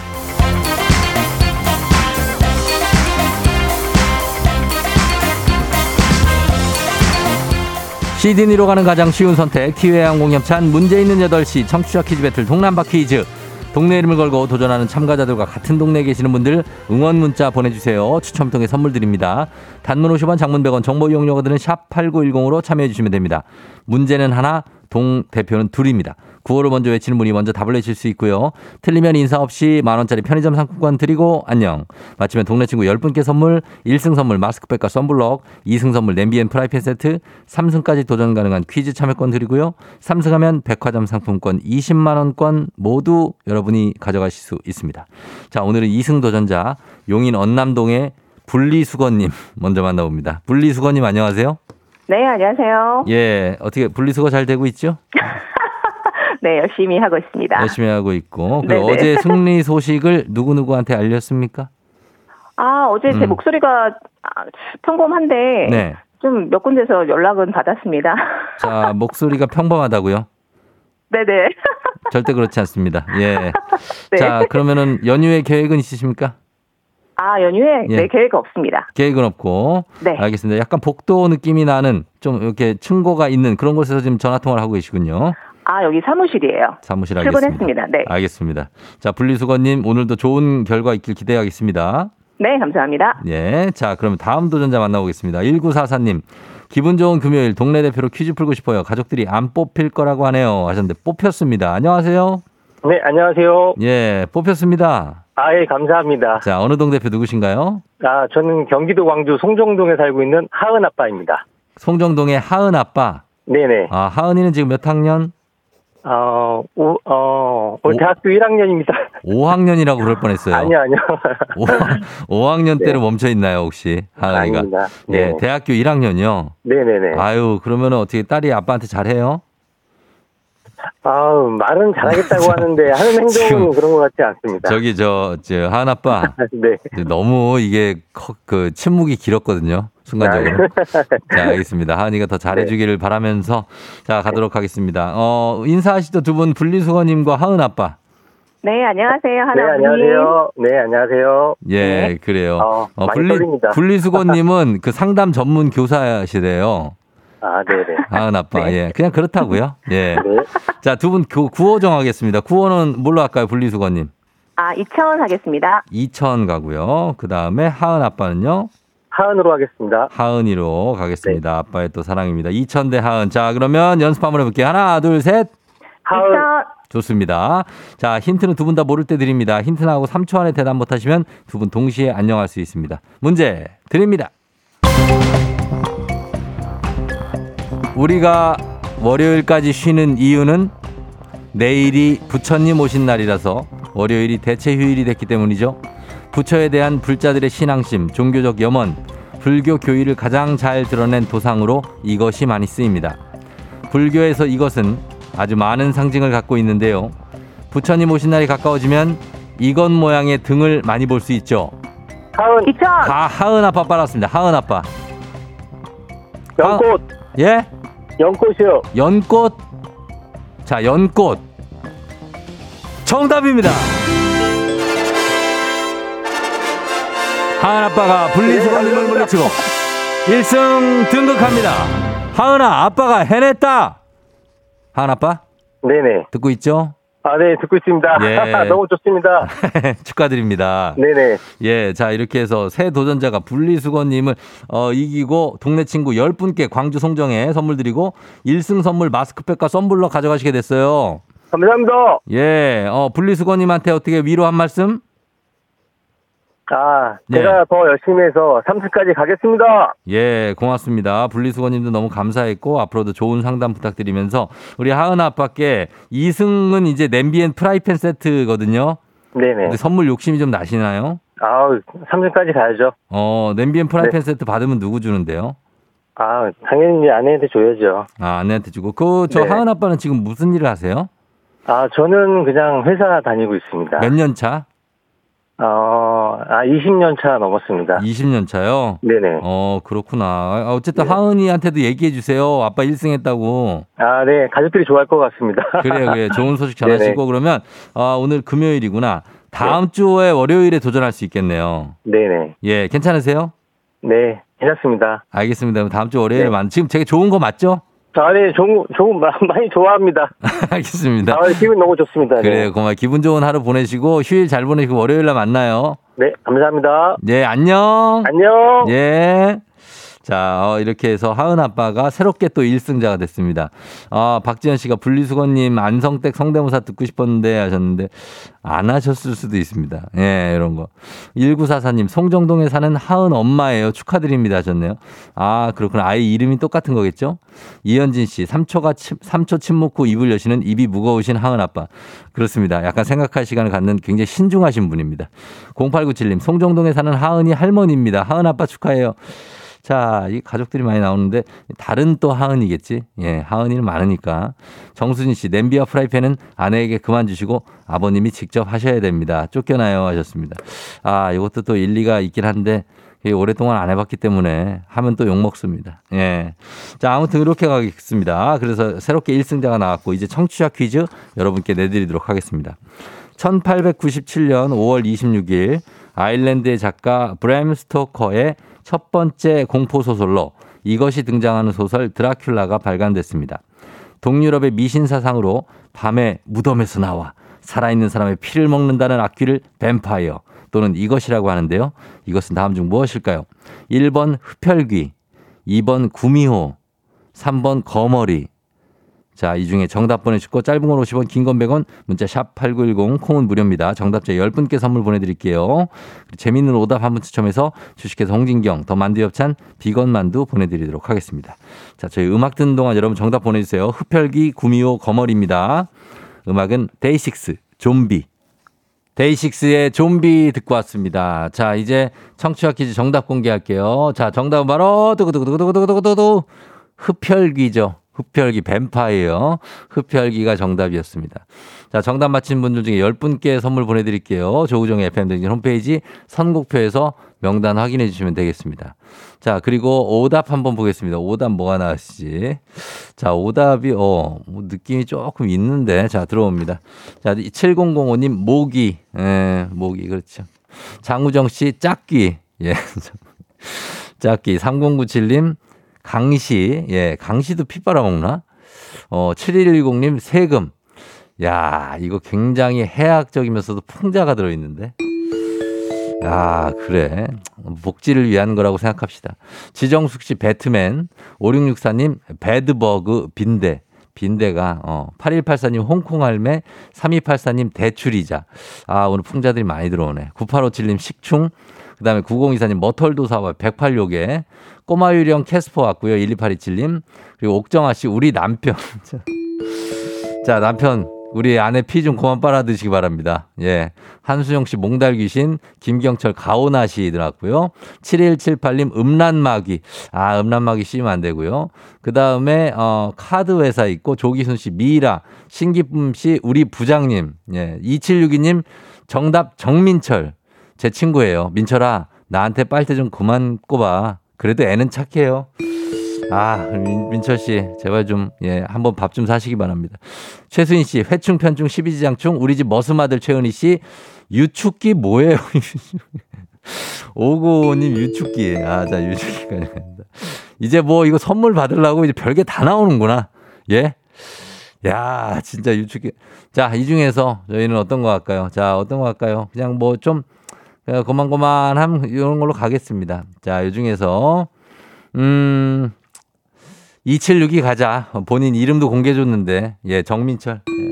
시드니로 가는 가장 쉬운 선택 티웨이 항공협찬 문제 있는 8시 청취자 퀴즈 배틀 동남바 퀴즈. 동네 이름을 걸고 도전하는 참가자들과 같은 동네에 계시는 분들 응원 문자 보내주세요. 추첨 통해 선물 드립니다. 단문 50원 장문 100원 정보 이용료 드는 샵 8910으로 참여해 주시면 됩니다. 문제는 하나 동 대표는 둘입니다 구호를 먼저 외치는 분이 먼저 답을 내실 수 있고요. 틀리면 인사 없이 만원짜리 편의점 상품권 드리고 안녕. 마치면 동네 친구 10분께 선물, 1승 선물 마스크팩과 썬블럭, 2승 선물 냄비 and 프라이팬 세트, 3승까지 도전 가능한 퀴즈 참여권 드리고요. 3승하면 백화점 상품권 20만원권 모두 여러분이 가져가실 수 있습니다. 자, 오늘은 2승 도전자 용인 언남동의 분리수거님 먼저 만나봅니다. 분리수거님 안녕하세요. 네, 안녕하세요. 예, 어떻게 분리수거 잘 되고 있죠? 네, 열심히 하고 있습니다. 열심히 하고 있고. 그 네네. 어제 승리 소식을 누구누구한테 알렸습니까? 아, 어제 제 음. 목소리가 아, 평범한데 네. 좀 몇 군데서 연락은 받았습니다. 자, 목소리가 평범하다고요? 네네. 절대 그렇지 않습니다. 예. 네. 자, 그러면은 연휴에 계획은 있으십니까? 아, 연휴에 예. 네, 계획 없습니다. 계획은 없고. 네. 알겠습니다. 약간 복도 느낌이 나는 좀 이렇게 층고가 있는 그런 곳에서 지금 전화 통화를 하고 계시군요. 아, 여기 사무실이에요. 사무실 알겠습니다. 출근했습니다. 네. 알겠습니다. 자, 분리수거님 오늘도 좋은 결과 있길 기대하겠습니다. 네, 감사합니다. 예. 자, 그럼 다음 도전자 만나보겠습니다. 1944님. 기분 좋은 금요일 동네 대표로 퀴즈 풀고 싶어요. 가족들이 안 뽑힐 거라고 하네요. 하셨는데 뽑혔습니다. 안녕하세요. 네, 안녕하세요. 예, 뽑혔습니다. 아, 예, 감사합니다. 자, 어느 동 대표 누구신가요? 아, 저는 경기도 광주 송정동에 살고 있는 하은 아빠입니다. 송정동의 하은 아빠. 네네. 아, 하은이는 지금 몇 학년? 어, 오, 어, 올 오. 대학교 1학년입니다. 5학년이라고 그럴 뻔했어요. 아니요, 아니요. 5, 학년 네. 때로 멈춰 있나요, 혹시? 하은이가? 아닙니다. 예, 네. 대학교 1학년이요. 네 네 네. 아유, 그러면은 어떻게 딸이 아빠한테 잘해요? 아우, 말은 잘하겠다고 하는데 하는 행동은 그런 것 같지 않습니다. 저기 저, 저 하은 아빠 네. 너무 이게 커- 그 침묵이 길었거든요. 순간적으로. 자, 알겠습니다. 하은이가 더 잘해주기를 바라면서 자 가도록 하겠습니다. 어 인사하시죠 두 분 분리수거님과 하은 아빠. 네, 안녕하세요. 네, 하나 안녕하세요. 네, 안녕하세요. 예, 그래요. 어, 어, 분리. 분리수거님은 그 상담 전문 교사시래요. 아, 네네. 하은 아빠. 예, 그냥 그렇다고요. 예. 네. 자, 두 분 구호 정하겠습니다. 구호는 뭘로 할까요, 분리수거님? 아, 2천 하겠습니다. 2천 가고요. 그 다음에 하은 아빠는요? 하은으로 하겠습니다. 하은이로 가겠습니다. 네. 아빠의 또 사랑입니다. 2천 대 하은. 자, 그러면 연습 한번 해볼게요. 하나, 둘, 셋. 하은. 2천. 좋습니다. 자, 힌트는 두 분 다 모를 때 드립니다. 힌트 나하고 3초 안에 대답 못하시면 두 분 동시에 안녕할 수 있습니다. 문제 드립니다. 우리가 월요일까지 쉬는 이유는 내일이 부처님 오신 날이라서 월요일이 대체 휴일이 됐기 때문이죠. 부처에 대한 불자들의 신앙심, 종교적 염원, 불교 교의를 가장 잘 드러낸 도상으로 이것이 많이 쓰입니다. 불교에서 이것은 아주 많은 상징을 갖고 있는데요. 부처님 오신 날이 가까워지면 이건 모양의 등을 많이 볼 수 있죠. 하은. 2천. 가 하은 아빠 빨았습니다. 하은 아빠. 연꽃. 예? 연꽃이요. 연꽃. 자, 연꽃. 정답입니다. 하은 아빠가 분리수거님을 물리치고 1승 등극합니다. 하은아, 아빠가 해냈다. 하은 아빠, 네네. 듣고 있죠? 아, 네, 듣고 있습니다. 예. 너무 좋습니다. 축하드립니다. 네네. 예, 자, 이렇게 해서 새 도전자가 분리수거님을 어, 이기고 동네 친구 10분께 광주 송정에 선물 드리고 1승 선물 마스크팩과 썬블럭 가져가시게 됐어요. 감사합니다. 예, 어, 분리수거님한테 어떻게 위로 한 말씀? 아, 네. 제가 더 열심히 해서 3승까지 가겠습니다. 예, 고맙습니다. 분리수거님도 너무 감사했고 앞으로도 좋은 상담 부탁드리면서 우리 하은 아빠께 2승은 이제 냄비 and 프라이팬 세트거든요. 네네. 선물 욕심이 좀 나시나요? 아우, 3승까지 가야죠. 어, 냄비 and 프라이팬 네. 세트 받으면 누구 주는데요? 아, 당연히 아내한테 줘야죠. 아, 아내한테 주고. 그, 저 네. 하은 아빠는 지금 무슨 일을 하세요? 아, 저는 그냥 회사 다니고 있습니다. 몇 년 차? 어, 아, 20년 차 넘었습니다. 20년 차요? 네네. 어, 그렇구나. 아, 어쨌든 네. 하은이한테도 얘기해 주세요. 아빠 1승 했다고. 아, 네. 가족들이 좋아할 것 같습니다. 그래요, 그래. 좋은 소식 전하시고 네네. 그러면 아, 오늘 금요일이구나. 다음 주에 월요일에 도전할 수 있겠네요. 네네. 예, 괜찮으세요? 네. 괜찮습니다. 알겠습니다. 그럼 다음 주 월요일에 네. 만 지금 되게 좋은 거 맞죠? 아, 네. 좋은, 좋은, 마- 많이 좋아합니다. 알겠습니다. 아, 기분 너무 좋습니다. 네. 그래요, 고마워. 기분 좋은 하루 보내시고 휴일 잘 보내시고 월요일 날 만나요. 네. 감사합니다. 네, 안녕. 안녕. 예. 자, 어, 이렇게 해서 하은 아빠가 새롭게 또 1승자가 됐습니다. 아, 박지현 씨가 분리수거님 안성댁 성대모사 듣고 싶었는데 하셨는데 안 하셨을 수도 있습니다. 예, 이런 거. 1944님, 송정동에 사는 하은 엄마예요. 축하드립니다 하셨네요. 아, 그렇구나. 아이 이름이 똑같은 거겠죠? 이현진 씨, 3초가 침, 3초 침묵 후 입을 여시는 입이 무거우신 하은 아빠. 그렇습니다. 약간 생각할 시간을 갖는 굉장히 신중하신 분입니다. 0897님, 송정동에 사는 하은이 할머니입니다. 하은 아빠 축하해요. 자, 이 가족들이 많이 나오는데 다른 또 하은이겠지. 예, 하은이는 많으니까. 정수진 씨, 냄비와 프라이팬은 아내에게 그만 주시고 아버님이 직접 하셔야 됩니다. 쫓겨나요 하셨습니다. 아, 이것도 또 일리가 있긴 한데 오랫동안 안 해봤기 때문에 하면 또 욕먹습니다. 예. 자, 아무튼 이렇게 가겠습니다. 그래서 새롭게 1승자가 나왔고 이제 청취자 퀴즈 여러분께 내드리도록 하겠습니다. 1897년 5월 26일 아일랜드의 작가 브램 스토커의 첫 번째 공포 소설로 이것이 등장하는 소설 드라큘라가 발간됐습니다. 동유럽의 미신 사상으로 밤에 무덤에서 나와 살아있는 사람의 피를 먹는다는 악귀를 뱀파이어, 또는 이것이라고 하는데요. 이것은 다음 중 무엇일까요? 1번 흡혈귀, 2번 구미호, 3번 거머리. 자, 이 중에 정답 보내주시고 짧은 건 50원, 긴 건 100원, 문자 샵 8910, 콩은 무료입니다. 정답자 10분께 선물 보내드릴게요. 재밌는 오답 한 분 추첨해서 주식회사 홍진경, 더 만두 엽찬, 비건 만두 보내드리도록 하겠습니다. 자, 저희 음악 듣는 동안 여러분 정답 보내주세요. 흡혈귀, 구미호, 거머리입니다. 음악은 데이식스, 좀비. 데이식스의 좀비 듣고 왔습니다. 자, 이제 청취자 퀴즈 정답 공개할게요. 자, 정답은 바로 두구두구두구두구두구두구 흡혈귀죠. 흡혈귀 뱀파이어. 흡혈귀가 정답이었습니다. 자, 정답 맞힌 분들 중에 10분께 선물 보내 드릴게요. 조우종의 FM등진 홈페이지 선곡표에서 명단 확인해 주시면 되겠습니다. 자, 그리고 오답 한번 보겠습니다. 오답 뭐가 나왔지? 자, 오답이, 어, 뭐 느낌이 조금 있는데. 자, 들어옵니다. 자, 7005님, 모기. 예, 모기, 그렇죠. 장우정 씨, 짝귀. 예. 짝귀. 3097님, 강시. 예, 강시도 피 빨아먹나? 어, 7110님, 세금. 야, 이거 굉장히 해학적이면서도 풍자가 들어있는데. 야, 그래. 복지를 위한 거라고 생각합시다. 지정숙 씨 배트맨, 5664님 bedbug 빈대. 빈대가 어 8184님 홍콩 할매 3284님 대출이자 아 오늘 풍자들이 많이 들어오네 9857님 식충 그 다음에 9024님 머털도 사와 108요게 꼬마 유령 캐스퍼 왔고요 12827님 그리고 옥정아 씨 우리 남편 자 남편 우리 아내 피 좀 그만 빨아 드시기 바랍니다. 예. 한수영 씨 몽달 귀신, 김경철 가오나시 들어왔고요. 7178님 음란마귀. 아, 음란마귀 씌우면 안 되고요. 그 다음에, 어, 카드 회사 있고, 조기순 씨 미라, 신기쁨 씨 우리 부장님. 예. 2762님 정답 정민철. 제 친구예요. 민철아, 나한테 빨대 좀 그만 꼽아. 그래도 애는 착해요. 아, 민, 민철 씨, 제발 좀, 예, 한번 밥 좀 사시기 바랍니다. 최수인 씨, 회충, 편충, 십이지장충, 우리 집 머슴아들 최은희 씨, 유축기 뭐예요? 오고님 유축기. 아, 자, 유축기까지 갑니다. 이제 뭐 이거 선물 받으려고 이제 별게 다 나오는구나. 예? 야, 진짜 유축기. 자, 이 중에서 저희는 어떤 거 할까요? 자, 어떤 거 할까요? 그냥 뭐 좀, 어, 고만고만함, 이런 걸로 가겠습니다. 자, 이 중에서, 음, 2762 가자. 본인 이름도 공개해 줬는데, 예, 정민철. 예.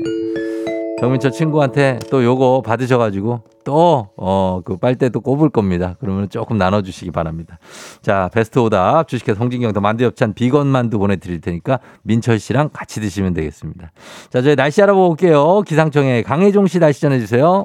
정민철 친구한테 또 요거 받으셔 가지고 또, 어, 그 빨대 또 꼽을 겁니다. 그러면 조금 나눠 주시기 바랍니다. 자, 베스트 오답 주식회사 홍진경 더 만두 엽찬 비건 만두 보내 드릴 테니까 민철 씨랑 같이 드시면 되겠습니다. 자, 저희 날씨 알아보고 올게요. 기상청에 강혜종 씨 날씨 전해 주세요.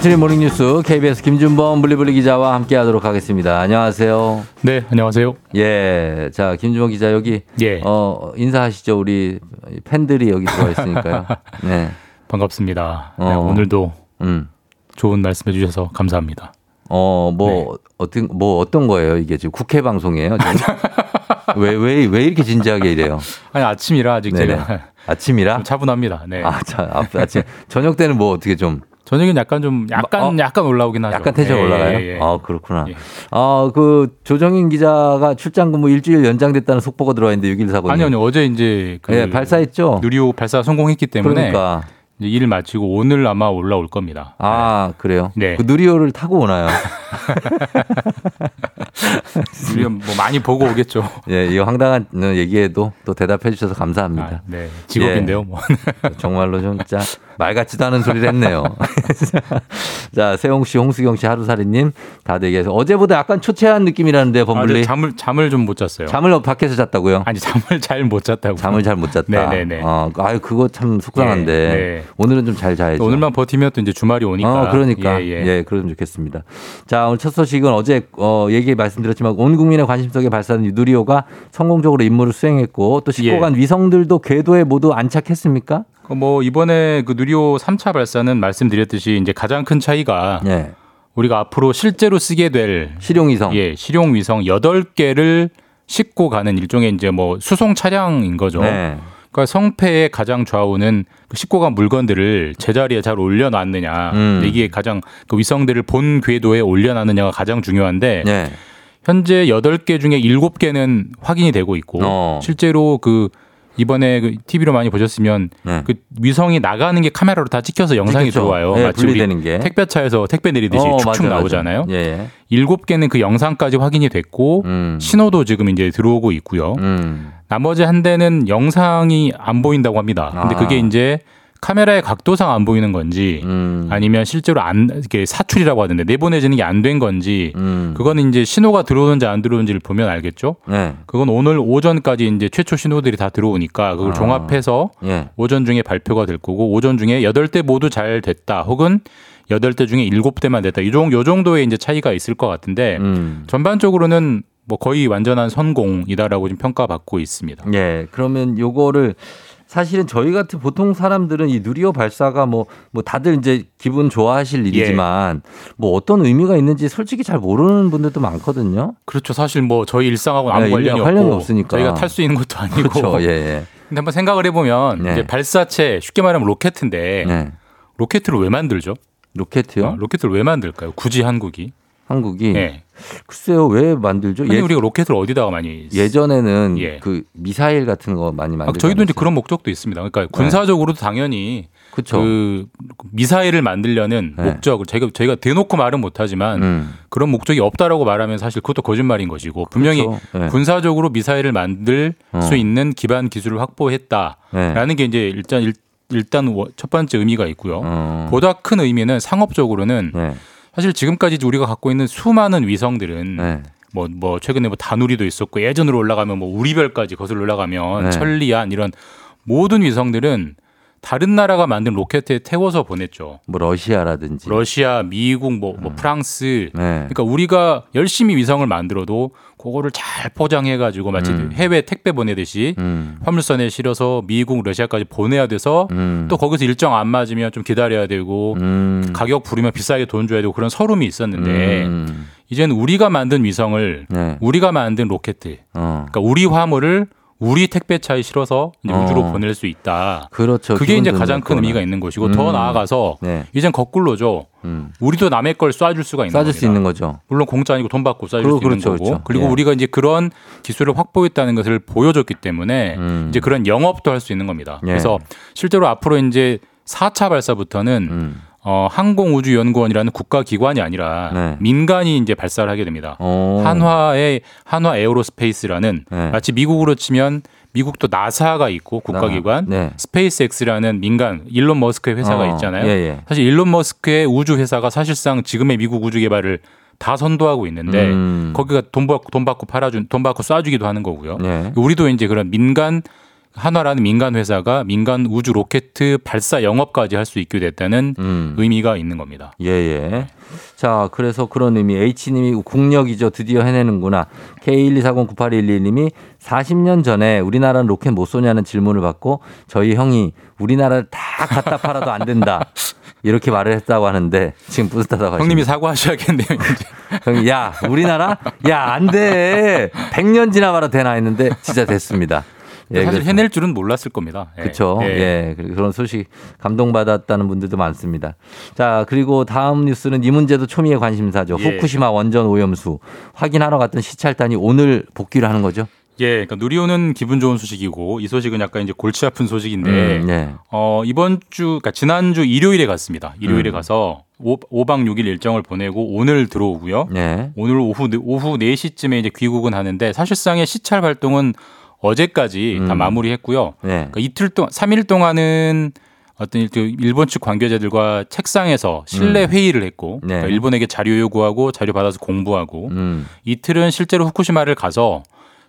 간추린 모닝뉴스 KBS 김준범 블리블리 기자와 함께 하도록 하겠습니다. 안녕하세요. 네, 안녕하세요. 예. 자, 김준범 기자 여기 예. 어, 인사하시죠. 우리 팬들이 여기 들어와 있으니까요. 네. 반갑습니다. 네, 어. 오늘도 음. 좋은 말씀해 주셔서 감사합니다. 어, 뭐 네. 어떤 뭐 어떤 거예요? 이게 지금 국회 방송이에요? 왜왜왜 이렇게 진지하게 이래요? 아니 아침이라 아직 네네. 제가 아침이라? 좀 차분합니다. 네. 아, 자, 아, 아침 저녁 때는 뭐 어떻게 좀 저녁엔 약간 좀 약간 어? 약간 올라오긴 하죠. 약간 텐션 예, 올라가요? 예, 예. 아, 그렇구나. 예. 아, 그 조정인 기자가 출장 근무 일주일 연장됐다는 속보가 들어와 있는데 6149님. 아니요, 아니요. 어제 이제 그 예, 발사했죠. 누리호 발사 성공했기 때문에 그러니까 이제 일을 마치고 오늘 아마 올라올 겁니다. 아, 그래요? 네. 그 누리호를 타고 오나요? 우리가 뭐 많이 보고 오겠죠. 예, 이 황당한 얘기에도 또 대답해 주셔서 감사합니다. 아, 네, 직업인데요. 예. 뭐. 정말로 좀 진짜 말 같지도 않은 소리를 했네요. 자, 세홍 씨, 홍수경 씨, 하루살이님 다들 얘기해서 어제보다 약간 초췌한 느낌이라는데 아, 범블리 네, 잠을 잠을 좀 못 잤어요. 잠을 밖에서 잤다고요? 아니 잠을 잘 못 잤다고. 잠을 잘 못 잤다. 네네네. 어, 아유 그거 참 속상한데 네, 네. 오늘은 좀 잘 자야죠. 오늘만 버티면 또 이제 주말이 오니까. 어, 그러니까. 예, 예, 예. 그러면 좋겠습니다. 자, 오늘 첫 소식은 어제 어, 얘기 말씀드렸 지만 온 국민의 관심 속에 발사된 누리호가 성공적으로 임무를 수행했고 또 싣고 예. 간 위성들도 궤도에 모두 안착했습니까? 그뭐 이번에 그 누리호 3차 발사는 말씀드렸듯이 이제 가장 큰 차이가 예. 우리가 앞으로 실제로 쓰게 될 실용 위성. 예, 실용 위성 8개를 싣고 가는 일종의 이제 뭐 수송 차량인 거죠. 네. 그러니까 성패의 가장 좌우는 그 싣고 간 물건들을 제자리에 잘 올려놨느냐. 음. 이게 가장 그 위성들을 본 궤도에 올려놨느냐가 가장 중요한데 네. 현재 8개 중에 7개는 확인이 되고 있고 어. 실제로 그 이번에 그 TV로 많이 보셨으면 네. 그 위성이 나가는 게 카메라로 다 찍혀서 영상이 찍혔죠. 들어와요. 네, 마치 분리되는 게. 택배차에서 택배 내리듯이 어, 축축 맞아요, 나오잖아요. 맞아요. 예. 일곱 개는 그 영상까지 확인이 됐고 음. 신호도 지금 이제 들어오고 있고요. 음. 나머지 한 대는 영상이 안 보인다고 합니다. 근데 아. 그게 이제 카메라의 각도상 안 보이는 건지 음. 아니면 실제로 안 이렇게 사출이라고 하던데 내보내지는 게 안 된 건지 음. 그거는 이제 신호가 들어오는지 안 들어오는지를 보면 알겠죠. 네. 그건 오늘 오전까지 이제 최초 신호들이 다 들어오니까 그걸 아. 종합해서 예. 오전 중에 발표가 될 거고 오전 중에 여덟 대 모두 잘 됐다 혹은 여덟 대 중에 일곱 대만 됐다. 이 정- 요 정도의 이제 차이가 있을 것 같은데 음. 전반적으로는 뭐 거의 완전한 성공이다라고 지금 평가받고 있습니다. 예. 그러면 요거를 사실은 저희 같은 보통 사람들은 이 누리호 발사가 뭐, 뭐 다들 이제 기분 좋아하실 일이지만 뭐 어떤 의미가 있는지 솔직히 잘 모르는 분들도 많거든요. 그렇죠. 사실 뭐 저희 일상하고 아무 네, 관련이, 관련이 없으니까. 저희가 탈 수 있는 것도 아니고. 그렇죠. 예, 예. 근데 한번 생각을 해보면 네. 이제 발사체 쉽게 말하면 로켓인데 네. 로켓을 왜 만들죠? 로켓이요? 어, 로켓을 왜 만들까요? 굳이 한국이? 한국이 예. 글쎄요 왜 만들죠? 예, 우리가 로켓을 어디다가 많이 예전에는 예. 그 미사일 같은 거 많이 아, 만들고 저희도 이제 그런 목적도 있습니다. 그러니까 군사적으로도 당연히 그쵸. 그 미사일을 만들려는 네. 목적을 저희가 저희가 대놓고 말은 못하지만 음. 그런 목적이 없다라고 말하면 사실 그것도 거짓말인 것이고 분명히 그렇죠. 네. 군사적으로 미사일을 만들 어. 수 있는 기반 기술을 확보했다라는 네. 게 이제 일단 일, 일단 워- 첫 번째 의미가 있고요. 어. 보다 큰 의미는 상업적으로는 네. 사실 지금까지 우리가 갖고 있는 수많은 위성들은 네. 뭐, 뭐, 최근에 뭐 다누리도 있었고 예전으로 올라가면 뭐 우리별까지 거슬러 올라가면 네. 천리안 이런 모든 위성들은 다른 나라가 만든 로켓에 태워서 보냈죠. 뭐 러시아라든지 러시아, 미국, 뭐, 뭐 프랑스. 음. 네. 그러니까 우리가 열심히 위성을 만들어도 그거를 잘 포장해 가지고 마치 음. 해외 택배 보내듯이 음. 화물선에 실어서 미국, 러시아까지 보내야 돼서 음. 또 거기서 일정 안 맞으면 좀 기다려야 되고 음. 가격 부르면 비싸게 돈 줘야 되고 그런 서름이 있었는데 음. 이제는 우리가 만든 위성을 네. 우리가 만든 로켓, 어. 그러니까 우리 화물을 우리 택배차에 실어서 이제 어. 우주로 보낼 수 있다. 그렇죠. 그게 이제 가장 큰. 의미가 있는 것이고 더 음. 나아가서 네. 이젠 거꾸로죠. 음. 우리도 남의 걸 쏴줄 수가 있는 쏴줄. 수 있는 거죠. 물론 공짜 아니고 돈 받고 쏴줄 그러- 수 있는 그렇죠, 거고. 그렇죠. 그리고 예. 우리가 이제 그런 기술을 확보했다는 것을 보여줬기 때문에 음. 이제 그런 영업도 할 수 있는 겁니다. 예. 그래서 실제로 앞으로 이제 4차 발사부터는 음. 어, 항공우주연구원이라는 국가기관이 아니라 네. 민간이 이제 발사를 하게 됩니다. 어. 한화의 한화 에어로스페이스라는 네. 마치 미국으로 치면 미국도 나사가 있고 국가기관, 네. 스페이스X라는 민간 일론 머스크의 회사가 어, 있잖아요. 예, 예. 사실 일론 머스크의 우주 회사가 사실상 지금의 미국 우주 개발을 다 선도하고 있는데 음. 거기가 돈 받고 돈 받고 팔아준 돈 받고 쏴주기도 하는 거고요. 네. 우리도 이제 그런 민간 한화라는 민간 회사가 민간 우주 로켓 발사 영업까지 할 수 있게 됐다는 음. 의미가 있는 겁니다. 예, 예. 자, 그래서 그런 의미, H님이 국력이죠. 드디어 해내는구나. K124098111님이 40년 전에 우리나라는 로켓 못 쏘냐는 질문을 받고 저희 형이 우리나라를 다 갖다 팔아도 안 된다. 이렇게 말을 했다고 하는데 지금 뿌듯하다고 하시네요. 형님이 사과하셔야겠네요. 형이 야, 우리나라? 야, 안 돼. 100년 지나봐라 되나 했는데 진짜 됐습니다. 예, 사실 해낼 줄은 몰랐을 겁니다. 예. 그렇죠. 예. 그리고 그런 소식 감동받았다는 분들도 많습니다. 자, 그리고 다음 뉴스는 이 문제도 초미의 관심사죠. 예. 후쿠시마 원전 오염수 확인하러 갔던 시찰단이 오늘 복귀를 하는 거죠. 예, 그러니까 누리호는 기분 좋은 소식이고 이 소식은 약간 이제 골치 아픈 소식인데 음, 네. 어, 이번 주, 그러니까 지난주 일요일에 갔습니다. 일요일에 음. 가서 5, 5박 6일 일정을 보내고 오늘 들어오고요. 네. 오늘 오후, 오후 4시쯤에 이제 귀국은 하는데 사실상의 시찰 활동은 어제까지 다 음. 마무리했고요. 네. 그러니까 이틀 동안, 3일 동안은 어떤 일- 일본 측 관계자들과 책상에서 실내 음. 회의를 했고 네. 그러니까 일본에게 자료 요구하고 자료 받아서 공부하고 음. 이틀은 실제로 후쿠시마를 가서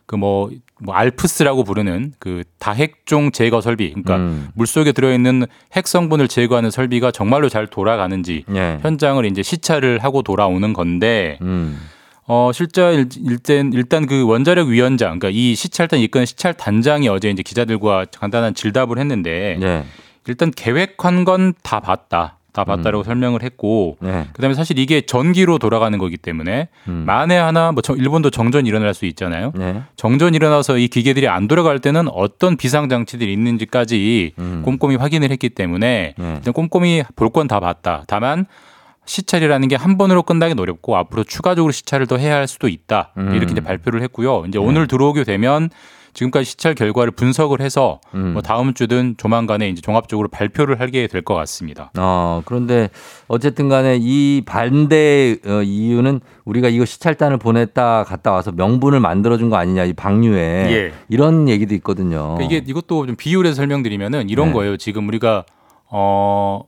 그뭐 뭐 알프스라고 부르는 그 다핵종 제거 설비, 그러니까 음. 물 속에 들어있는 핵 성분을 제거하는 설비가 정말로 잘 돌아가는지 네. 현장을 이제 시찰을 하고 돌아오는 건데 음. 어 실제 일- 일단 일단 그 원자력 위원장, 그러니까 이 시찰단 이끄는 시찰 단장이 어제 이제 기자들과 간단한 질답을 했는데 네. 일단 계획한 건 다 봤다. 다 봤다라고 설명을 했고 네. 그다음에 사실 이게 전기로 돌아가는 거기 때문에 음. 만에 하나 뭐 저- 일본도 정전이 일어날 수 있잖아요. 네. 정전이 일어나서 이 기계들이 안 돌아갈 때는 어떤 비상 장치들이 있는지까지 음. 꼼꼼히 확인을 했기 때문에 네. 일단 꼼꼼히 볼 건 다 봤다. 다만 시찰이라는 게 한 번으로 끝나긴 어렵고 앞으로 추가적으로 시찰을 더 해야 할 수도 있다. 음. 이렇게 이제 발표를 했고요. 네. 이제 오늘 들어오게 되면 지금까지 시찰 결과를 분석을 해서 음. 뭐 다음 주든 조만간에 이제 종합적으로 발표를 하게 될 것 같습니다. 어, 그런데 어쨌든 간에 이 반대 어, 이유는 우리가 이거 시찰단을 보냈다 갔다 와서 명분을 만들어준 거 아니냐, 이 방류에. 예. 이런 얘기도 있거든요. 그러니까 이게 이것도 좀 비율해서 설명드리면은 이런 네. 거예요. 지금 우리가 어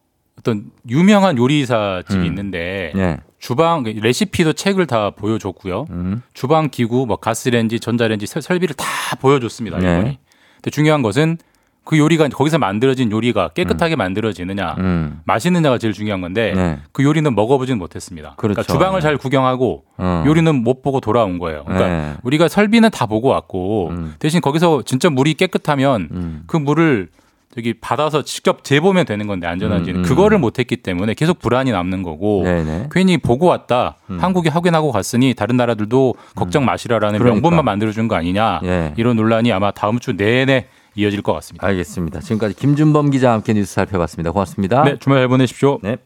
어떤 유명한 요리사 집이 음. 있는데 예. 주방 레시피도 책을 다 보여줬고요. 음. 주방 기구, 뭐 가스레인지, 전자레인지 설- 설비를 다 보여줬습니다. 네. 일본이. 근데 중요한 것은 그 요리가 거기서 만들어진 요리가 깨끗하게 만들어지느냐, 음. 맛있느냐가 제일 중요한 건데 네. 그 요리는 먹어보진 못했습니다. 그러니까 그렇죠. 주방을 잘 구경하고 어. 요리는 못 보고 돌아온 거예요. 그러니까 네. 우리가 설비는 다 보고 왔고 음. 대신 거기서 진짜 물이 깨끗하면 음. 그 물을 저기 받아서 직접 재보면 되는 건데 안전한지는 음, 음. 그거를 못했기 때문에 계속 불안이 남는 거고 네네. 괜히 보고 왔다 음. 한국이 확인하고 갔으니 다른 나라들도 걱정 마시라라는 그러니까. 명분만 만들어준 거 아니냐 예. 이런 논란이 아마 다음 주 내내 이어질 것 같습니다. 알겠습니다. 지금까지 김준범 기자와 함께 뉴스 살펴봤습니다. 고맙습니다. 네 주말 잘 보내십시오. 네.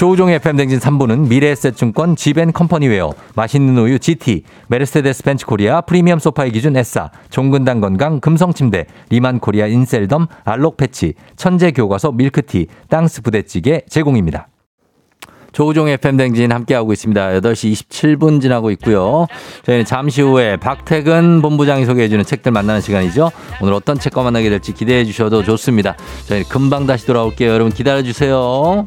조우종의 FM대행진 3부는 미래에셋증권 지벤컴퍼니웨어, 맛있는 우유 GT, 메르세데스 벤츠 코리아 프리미엄 소파의 기준 에싸, 종근당 건강 금성침대, 리만 코리아 인셀덤, 알록 패치, 천재 교과서 밀크티, 땅스 부대찌개 제공입니다. 조우종의 FM댕진 함께하고 있습니다. 8시 27분 지나고 있고요. 저희는 잠시 후에 박태근 본부장이 소개해주는 책들 만나는 시간이죠. 오늘 어떤 책과 만나게 될지 기대해 주셔도 좋습니다. 저희 금방 다시 돌아올게요. 여러분 기다려주세요.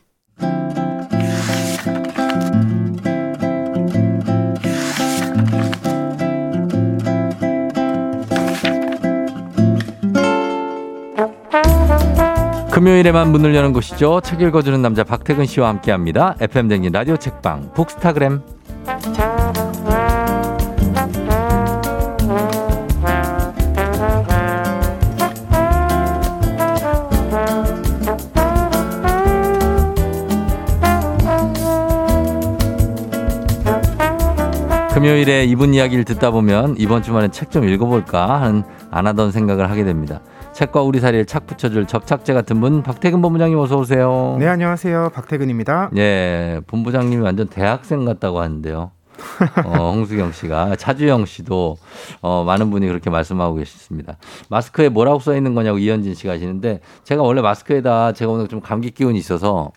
금요일에만 문을 여는 곳이죠. 책 읽어주는 남자 박태근 씨와 함께합니다. FM 댕진 라디오 책방 북스타그램. 금요일에 이분 이야기를 듣다 보면 이번 주말엔 책 좀 읽어볼까 하는 안 하던 생각을 하게 됩니다. 책과 우리 사리를 착 붙여줄 접착제 같은 분 박태근 본부장님 어서 오세요. 네, 안녕하세요. 박태근입니다. 예, 본부장님이 완전 대학생 같다고 하는데요. 어, 홍수경 씨가 차주영 씨도 어, 많은 분이 그렇게 말씀하고 계십니다. 마스크에 뭐라고 써 있는 거냐고 이현진 씨가 하시는데 제가 원래 마스크에다 제가 오늘 좀 감기 기운이 있어서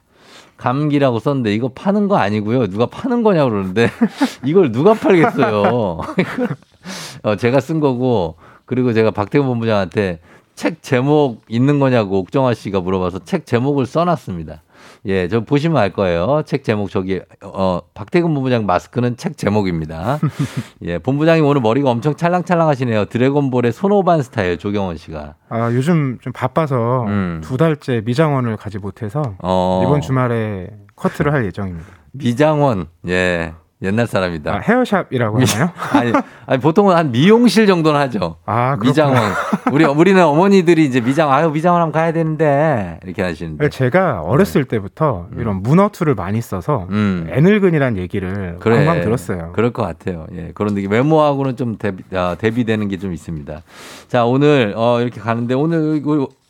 감기라고 썼는데 이거 파는 거 아니고요. 누가 파는 거냐고 그러는데 이걸 누가 팔겠어요. 어, 제가 쓴 거고 그리고 제가 박태근 본부장한테 책 제목 있는 거냐고 옥정아 씨가 물어봐서 책 제목을 써놨습니다. 예, 저 보시면 알 거예요. 책 제목 저기 어 박태근 본부장 마스크는 책 제목입니다. 예, 본부장님 오늘 머리가 엄청 찰랑찰랑하시네요. 드래곤볼의 손오반 스타일 조경원 씨가. 아, 요즘 좀 바빠서 음. 두 달째 미장원을 가지 못해서 어. 이번 주말에 커트를 할 예정입니다. 미장원. 예. 옛날 사람이다. 아, 헤어샵이라고 하나요? 아니, 아니 보통은 한 미용실 정도는 하죠. 아, 그렇구나. 미장원. 우리 우리는 어머니들이 이제 미장 아유 미장원 하면 가야 되는데 이렇게 하시는데. 제가 어렸을 때부터 이런 문어투를 많이 써서 음. 애늙은이란 얘기를 그래. 방방 들었어요. 그럴 것 같아요. 예. 그런 데 외모하고는 좀 대비, 아, 대비되는 게 좀 있습니다. 자, 오늘, 어, 이렇게 가는데 오늘,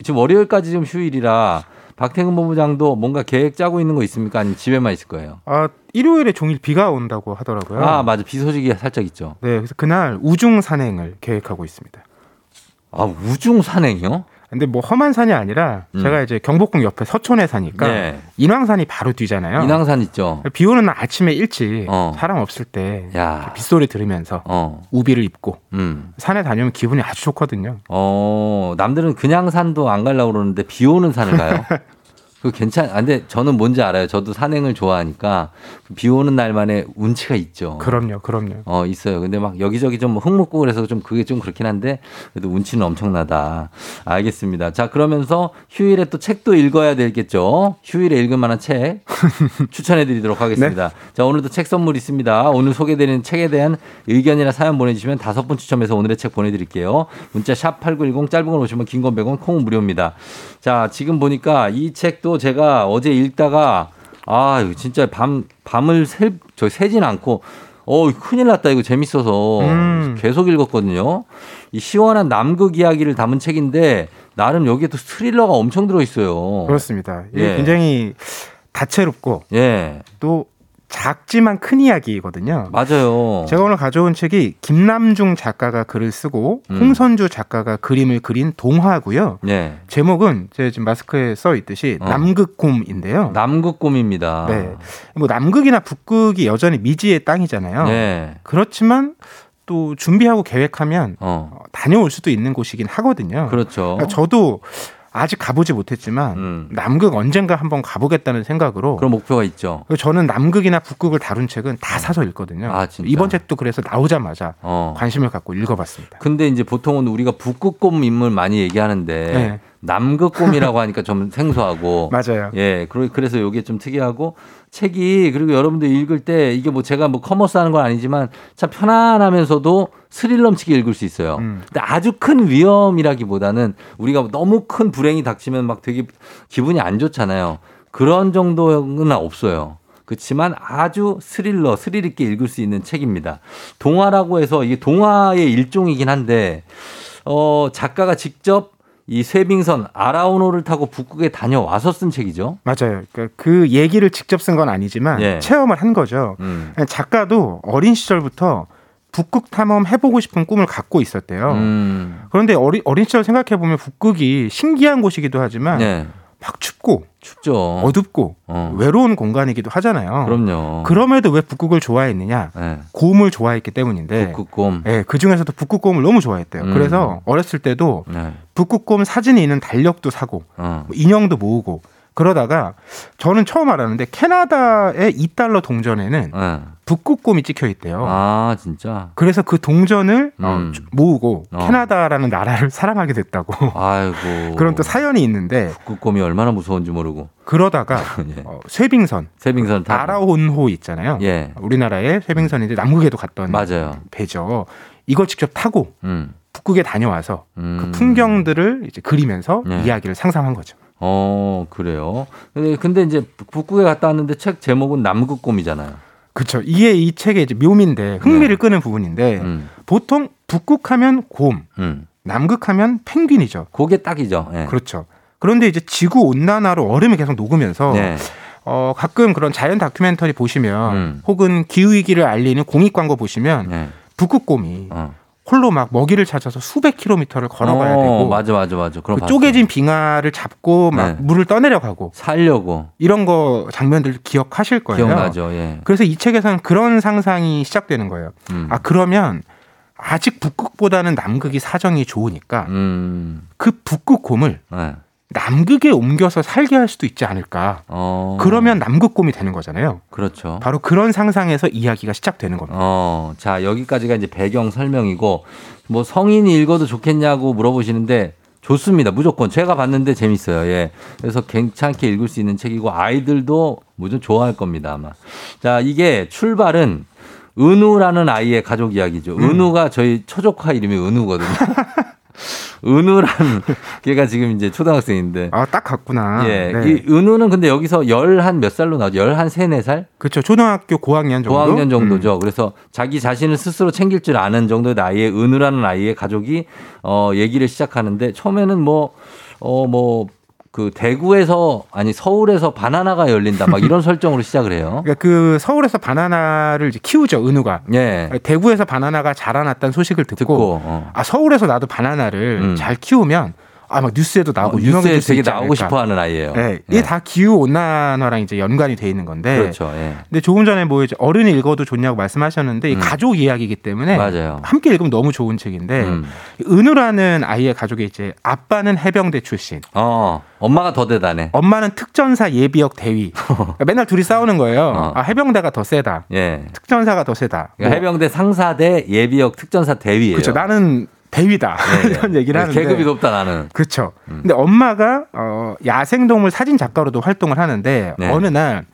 지금 월요일까지 좀 휴일이라 박태근 본부장도 뭔가 계획 짜고 있는 거 있습니까? 아니면 집에만 있을 거예요? 아, 일요일에 종일 비가 온다고 하더라고요. 아, 맞아. 비 소식이 살짝 있죠. 네, 그래서 그날 우중 산행을 계획하고 있습니다. 아, 우중 산행이요? 근데 뭐 험한 산이 아니라 음. 제가 이제 경복궁 옆에 서촌에 사니까 네. 인왕산이 바로 뒤잖아요. 인왕산 있죠. 비 오는 날 아침에 일찍 어. 사람 없을 때 야. 빗소리 들으면서 어. 우비를 입고 음. 산에 다니면 기분이 아주 좋거든요. 어, 남들은 그냥 산도 안 가려고 그러는데 비 오는 산을 가요. 그 괜찮, 아, 근데 저는 뭔지 알아요. 저도 산행을 좋아하니까 비 오는 날만의 운치가 있죠. 그럼요, 그럼요. 어, 있어요. 근데 막 여기저기 좀흙 묻고 그래서 좀 그게 좀 그렇긴 한데 그래도 운치는 엄청나다. 알겠습니다. 자, 그러면서 휴일에 또 책도 읽어야 되겠죠. 휴일에 읽을 만한 책 추천해 드리도록 하겠습니다. 자, 오늘도 책 선물 있습니다. 오늘 소개되는 책에 대한 의견이나 사연 보내주시면 다섯 분 추첨해서 오늘의 책 보내드릴게요. 문자 샵 8910 짧은 건 오시면 긴건 100원 콩은 무료입니다. 자, 지금 보니까 이 책도 제가 어제 읽다가 아, 이거 진짜 밤, 밤을 새, 저 새진 않고 어, 큰일 났다. 이거 재밌어서 음. 계속 읽었거든요. 이 시원한 남극 이야기를 담은 책인데 나름 여기에 또 스릴러가 엄청 들어 있어요. 그렇습니다. 이게 예. 굉장히 다채롭고 예, 또 작지만 큰 이야기거든요. 맞아요. 제가 오늘 가져온 책이 김남중 작가가 글을 쓰고 음. 홍선주 작가가 그림을 그린 동화고요. 예. 제목은 제 지금 마스크에 써 있듯이 어. 남극곰인데요. 남극곰입니다. 네. 뭐 남극이나 북극이 여전히 미지의 땅이잖아요. 예. 그렇지만 또 준비하고 계획하면 어, 어, 다녀올 수도 있는 곳이긴 하거든요. 그렇죠. 그러니까 저도 아직 가보지 못했지만 음. 남극 언젠가 한번 가보겠다는 생각으로 그런 목표가 있죠. 저는 남극이나 북극을 다룬 책은 다 사서 읽거든요. 아? 이번 책도 그래서 나오자마자 어. 관심을 갖고 읽어봤습니다. 근데 이제 보통은 우리가 북극곰 인물 많이 얘기하는데 네. 남극곰이라고 하니까 좀 생소하고 맞아요. 예, 그래서 이게 좀 특이하고 책이 그리고 여러분들 읽을 때 이게 뭐 제가 뭐 commerce 하는 건 아니지만 참 편안하면서도 스릴 넘치게 읽을 수 있어요. 음. 근데 아주 큰 위험이라기보다는 우리가 너무 큰 불행이 닥치면 막 되게 기분이 안 좋잖아요. 그런 정도는 없어요. 그렇지만 아주 스릴러, 스릴 있게 읽을 수 있는 책입니다. 동화라고 해서 이게 동화의 일종이긴 한데, 어, 작가가 직접 이 쇄빙선 아라온호를 타고 북극에 다녀와서 쓴 책이죠. 맞아요. 그러니까 그 얘기를 직접 쓴 건 아니지만 예. 체험을 한 거죠. 음. 작가도 어린 시절부터 북극 탐험 해보고 싶은 꿈을 갖고 있었대요. 음. 그런데 어리, 어린 시절 생각해 보면 북극이 신기한 곳이기도 하지만 네. 막 춥고 춥죠. 어둡고 어. 외로운 공간이기도 하잖아요. 그럼요. 그럼에도 왜 북극을 좋아했느냐? 네. 곰을 좋아했기 때문인데. 북극곰. 예, 그 중에서도 북극곰을 너무 좋아했대요. 음. 그래서 어렸을 때도 네. 북극곰 사진이 있는 달력도 사고 어. 뭐 인형도 모으고 그러다가 저는 처음 알았는데 캐나다의 2달러 동전에는 네. 북극곰이 찍혀 있대요. 아, 진짜. 그래서 그 동전을 어, 음. 모으고 어. 캐나다라는 나라를 사랑하게 됐다고. 아이고. 그런 또 사연이 있는데 북극곰이 얼마나 무서운지 모르고. 그러다가 예. 어, 쇠빙선 쇠빙선 타고. 아라온호 있잖아요. 예. 우리나라의 쇠빙선인데 남극에도 갔던 맞아요. 배죠. 이걸 직접 타고 음. 북극에 다녀와서 음. 그 풍경들을 이제 그리면서 네. 이야기를 상상한 거죠. 어, 그래요. 근데, 근데 이제 북극에 갔다 왔는데 책 제목은 남극곰이잖아요. 그렇죠. 이게 이 책의 이제 묘미인데 흥미를 끄는 부분인데 네. 음. 보통 북극하면 곰, 음. 남극하면 펭귄이죠. 그게 딱이죠. 예. 그렇죠. 그런데 이제 지구 온난화로 얼음이 계속 녹으면서 네. 어, 가끔 그런 자연 다큐멘터리 보시면 음. 혹은 기후 위기를 알리는 공익 광고 보시면 네. 북극곰이 어. 홀로 막 먹이를 찾아서 수백 킬로미터를 걸어가야 어, 되고 맞아, 맞아, 맞아. 그럼 그 쪼개진 빙하를 잡고 막 네. 물을 떠내려가고 살려고 이런 거 장면들 기억하실 거예요. 기억나죠. 예. 그래서 이 책에서는 그런 상상이 시작되는 거예요. 음. 아 그러면 아직 북극보다는 남극이 사정이 좋으니까 음. 그 북극곰을 네. 남극에 옮겨서 살게 할 수도 있지 않을까. 어. 그러면 남극곰이 되는 거잖아요. 그렇죠. 바로 그런 상상에서 이야기가 시작되는 겁니다. 어, 자, 여기까지가 이제 배경 설명이고, 뭐 성인이 읽어도 좋겠냐고 물어보시는데, 좋습니다. 무조건. 제가 봤는데 재밌어요. 예. 그래서 괜찮게 읽을 수 있는 책이고, 아이들도 무조건 좋아할 겁니다, 아마. 자, 이게 출발은 은우라는 아이의 가족 이야기죠. 은우가 저희 초조카 이름이 은우거든요. 은우라는 걔가 지금 이제 초등학생인데. 아, 딱 같구나. 예. 네. 이 은우는 근데 여기서 열 한 몇 살로 나오죠? 열한 세네 살? 그렇죠. 초등학교 고학년 정도. 고학년 음. 정도죠. 그래서 자기 자신을 스스로 챙길 줄 아는 정도의 나이에 은우라는 아이의 가족이 어 얘기를 시작하는데 처음에는 뭐 어 뭐 그 대구에서 아니 서울에서 바나나가 열린다 막 이런 설정으로 시작을 해요. 그러니까 그 서울에서 바나나를 키우죠. 은우가. 예. 대구에서 바나나가 자라났다는 소식을 듣고, 듣고 어. 아 서울에서 나도 바나나를 음. 잘 키우면 아막 뉴스에도 나오고 어, 뉴스에 수 되게 나오고 않을까. 싶어 하는 아이예요. 네, 이게 다 기후 온난화랑 이제 연관이 돼 있는 건데. 그렇죠. 예. 근데 조금 전에 뭐 이제 어른이 읽어도 좋냐고 말씀하셨는데 이 가족 이야기이기 때문에 음. 맞아요. 함께 읽으면 너무 좋은 책인데 음. 은우라는 아이의 가족이 이제 아빠는 해병대 출신, 어, 엄마가 더 대단해. 엄마는 특전사 예비역 대위. 그러니까 맨날 둘이 싸우는 거예요. 아, 해병대가 더 세다. 예. 특전사가 더 세다. 그러니까 해병대 상사대 예비역 특전사 대위예요. 그렇죠. 나는 대위다. 네. 이런 얘기를 하는데. 계급이 높다 나는. 그렇죠. 근데 엄마가 어, 야생동물 사진 작가로도 활동을 하는데 네. 어느 날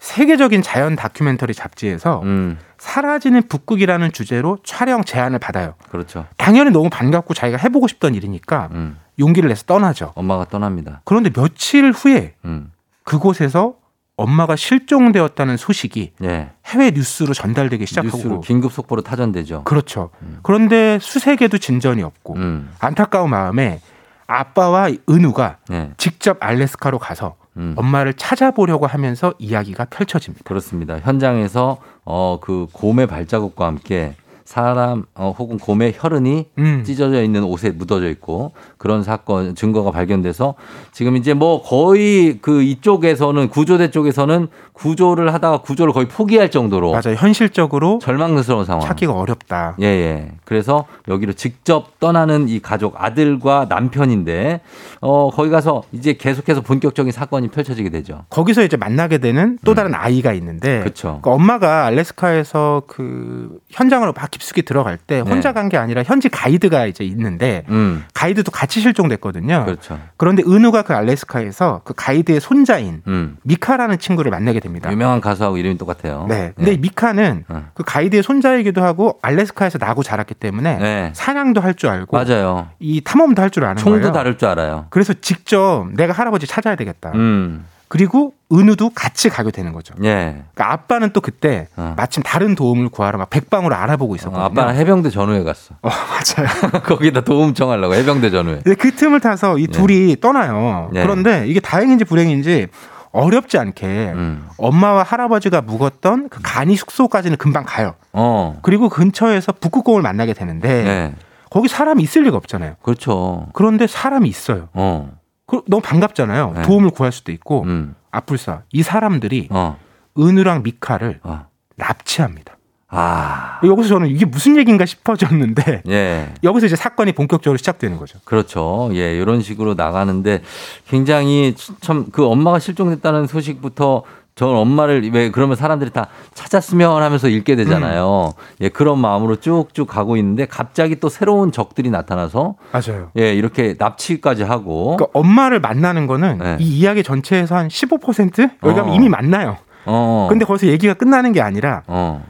세계적인 자연 다큐멘터리 잡지에서 음. 사라지는 북극이라는 주제로 촬영 제안을 받아요. 그렇죠. 당연히 너무 반갑고 자기가 해보고 싶던 일이니까 음. 용기를 내서 떠나죠. 엄마가 떠납니다. 그런데 며칠 후에 음. 그곳에서 엄마가 실종되었다는 소식이 예. 해외 뉴스로 전달되기 시작하고 뉴스로 긴급 속보로 타전되죠. 그렇죠. 그런데 수색에도 진전이 없고 음. 안타까운 마음에 아빠와 은우가 예. 직접 알래스카로 가서 음. 엄마를 찾아보려고 하면서 이야기가 펼쳐집니다. 그렇습니다. 현장에서 어 그 곰의 발자국과 함께 사람 어, 혹은 곰의 혈흔이 음. 찢어져 있는 옷에 묻어져 있고 그런 사건 증거가 발견돼서 지금 이제 뭐 거의 그 이쪽에서는 구조대 쪽에서는 구조를 하다가 구조를 거의 포기할 정도로 맞아요. 현실적으로 절망스러운 상황. 찾기가 어렵다. 예, 예. 그래서 여기로 직접 떠나는 이 가족 아들과 남편인데 어 거기 가서 이제 계속해서 본격적인 사건이 펼쳐지게 되죠. 거기서 이제 만나게 되는 또 다른 아이가 있는데 음. 그쵸. 그 엄마가 알래스카에서 그 현장으로 막 깊숙이 들어갈 때 혼자 간 게 아니라 현지 가이드가 이제 있는데 네. 음. 가이드도 같이 실종됐거든요. 그렇죠. 그런데 은우가 그 알래스카에서 그 가이드의 손자인 음. 미카라는 친구를 만나게 됩니다. 유명한 가수하고 이름이 똑같아요. 네. 근데 미카는 어. 그 가이드의 손자이기도 하고 알래스카에서 나고 자랐기 때문에 네. 사냥도 할 줄 알고 맞아요. 이 탐험도 할 줄 아는 총도 거예요. 다룰 줄 알아요. 그래서 직접 내가 할아버지 찾아야 되겠다. 음. 그리고 은우도 같이 가게 되는 거죠. 예. 그러니까 아빠는 또 그때 마침 다른 도움을 구하러 막 백방으로 알아보고 있었거든요. 어, 아빠는 해병대 전후에 갔어. 어, 맞아요. 거기다 도움 청하려고 해병대 전후에. 근데 그 틈을 타서 이 둘이 떠나요. 네. 그런데 이게 다행인지 불행인지 어렵지 않게 음. 엄마와 할아버지가 묵었던 그 간이 숙소까지는 금방 가요. 어. 그리고 근처에서 북극곰을 만나게 되는데 네. 거기 사람이 있을 리가 없잖아요. 그렇죠. 그런데 사람이 있어요. 어. 그 너무 반갑잖아요. 네. 도움을 구할 수도 있고 음. 아뿔싸 이 사람들이 어. 은우랑 미카를 어. 납치합니다. 아. 여기서 저는 이게 무슨 얘기인가 싶어졌는데 예. 여기서 이제 사건이 본격적으로 시작되는 거죠. 그렇죠. 예, 이런 식으로 나가는데 굉장히 참 그 엄마가 실종됐다는 소식부터 저 엄마를 왜 그러면 사람들이 다 찾았으면 하면서 읽게 되잖아요. 예, 그런 마음으로 쭉쭉 가고 있는데 갑자기 또 새로운 적들이 나타나서 맞아요. 예, 이렇게 납치까지 하고 그러니까 엄마를 만나는 거는 네. 이 이야기 전체에서 한 15% 여기 가면 어. 이미 만나요. 어. 근데 거기서 얘기가 끝나는 게 아니라 어.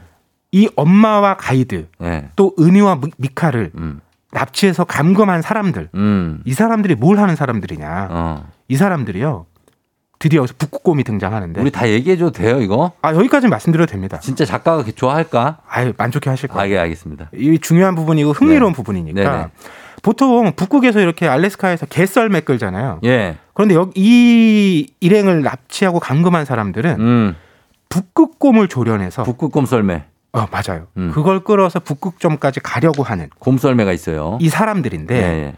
이 엄마와 가이드 예. 또 은희와 미- 미카를 음. 납치해서 감금한 사람들 음. 이 사람들이 뭘 하는 사람들이냐 어. 이 사람들이요 드디어 여기서 북극곰이 등장하는데 우리 다 얘기해 줘도 돼요, 이거? 아 여기까지 말씀드려도 됩니다. 진짜 작가가 좋아할까? 아유 만족해 하실 거예요. 아, 예, 알겠습니다. 이 중요한 부분이고 흥미로운 네. 부분이니까 네네. 보통 북극에서 이렇게 알래스카에서 개썰매 끌잖아요. 예. 그런데 여기 이 일행을 납치하고 감금한 사람들은 음. 북극곰을 조련해서 북극곰 썰매. 어 맞아요. 음. 그걸 끌어서 북극점까지 가려고 하는 곰 썰매가 있어요. 이 사람들인데 예, 예.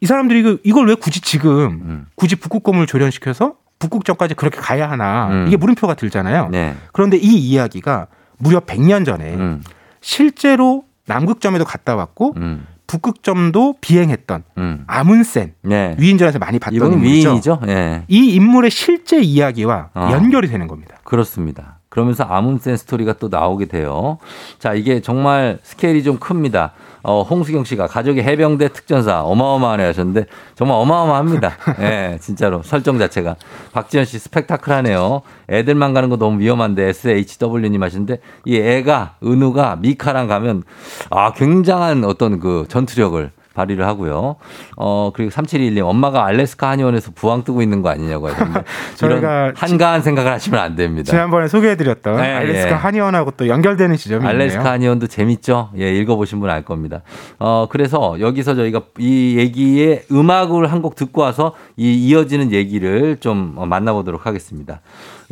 이 사람들이 이거- 이걸 왜 굳이 지금 음. 굳이 북극곰을 조련시켜서 북극점까지 그렇게 가야 하나 음. 이게 물음표가 들잖아요. 네. 그런데 이 이야기가 무려 100년 전에 음. 실제로 남극점에도 갔다 왔고 음. 북극점도 비행했던 음. 아문센 네. 위인전에서 많이 봤던 인물이죠. 예. 이 인물의 실제 이야기와 어. 연결이 되는 겁니다. 그렇습니다. 그러면서 아문센 스토리가 또 나오게 돼요. 자, 이게 정말 스케일이 좀 큽니다. 어, 홍수경 씨가 가족의 해병대 특전사 어마어마하네 하셨는데 정말 어마어마합니다. 예, 진짜로 설정 자체가. 박지현 씨 스펙타클하네요. 애들만 가는 거 너무 위험한데 SHW님 하시는데 이 애가 은우가 미카랑 가면 아, 굉장한 어떤 그 전투력을 발휘를 하고요. 어, 그리고 3721님, 엄마가 알래스카 한의원에서 부항 뜨고 있는 거 아니냐고 하셨는데. 저희가 한가한 생각을 하시면 안 됩니다. 지난번에 소개해드렸던 네, 알래스카 예. 한의원하고 또 연결되는 지점이 알래스카 있네요. 한의원도 재밌죠? 예, 읽어보신 분 알 겁니다. 어, 그래서 여기서 저희가 이 얘기의 음악을 한 곡 듣고 와서 이 이어지는 얘기를 좀 어, 만나보도록 하겠습니다.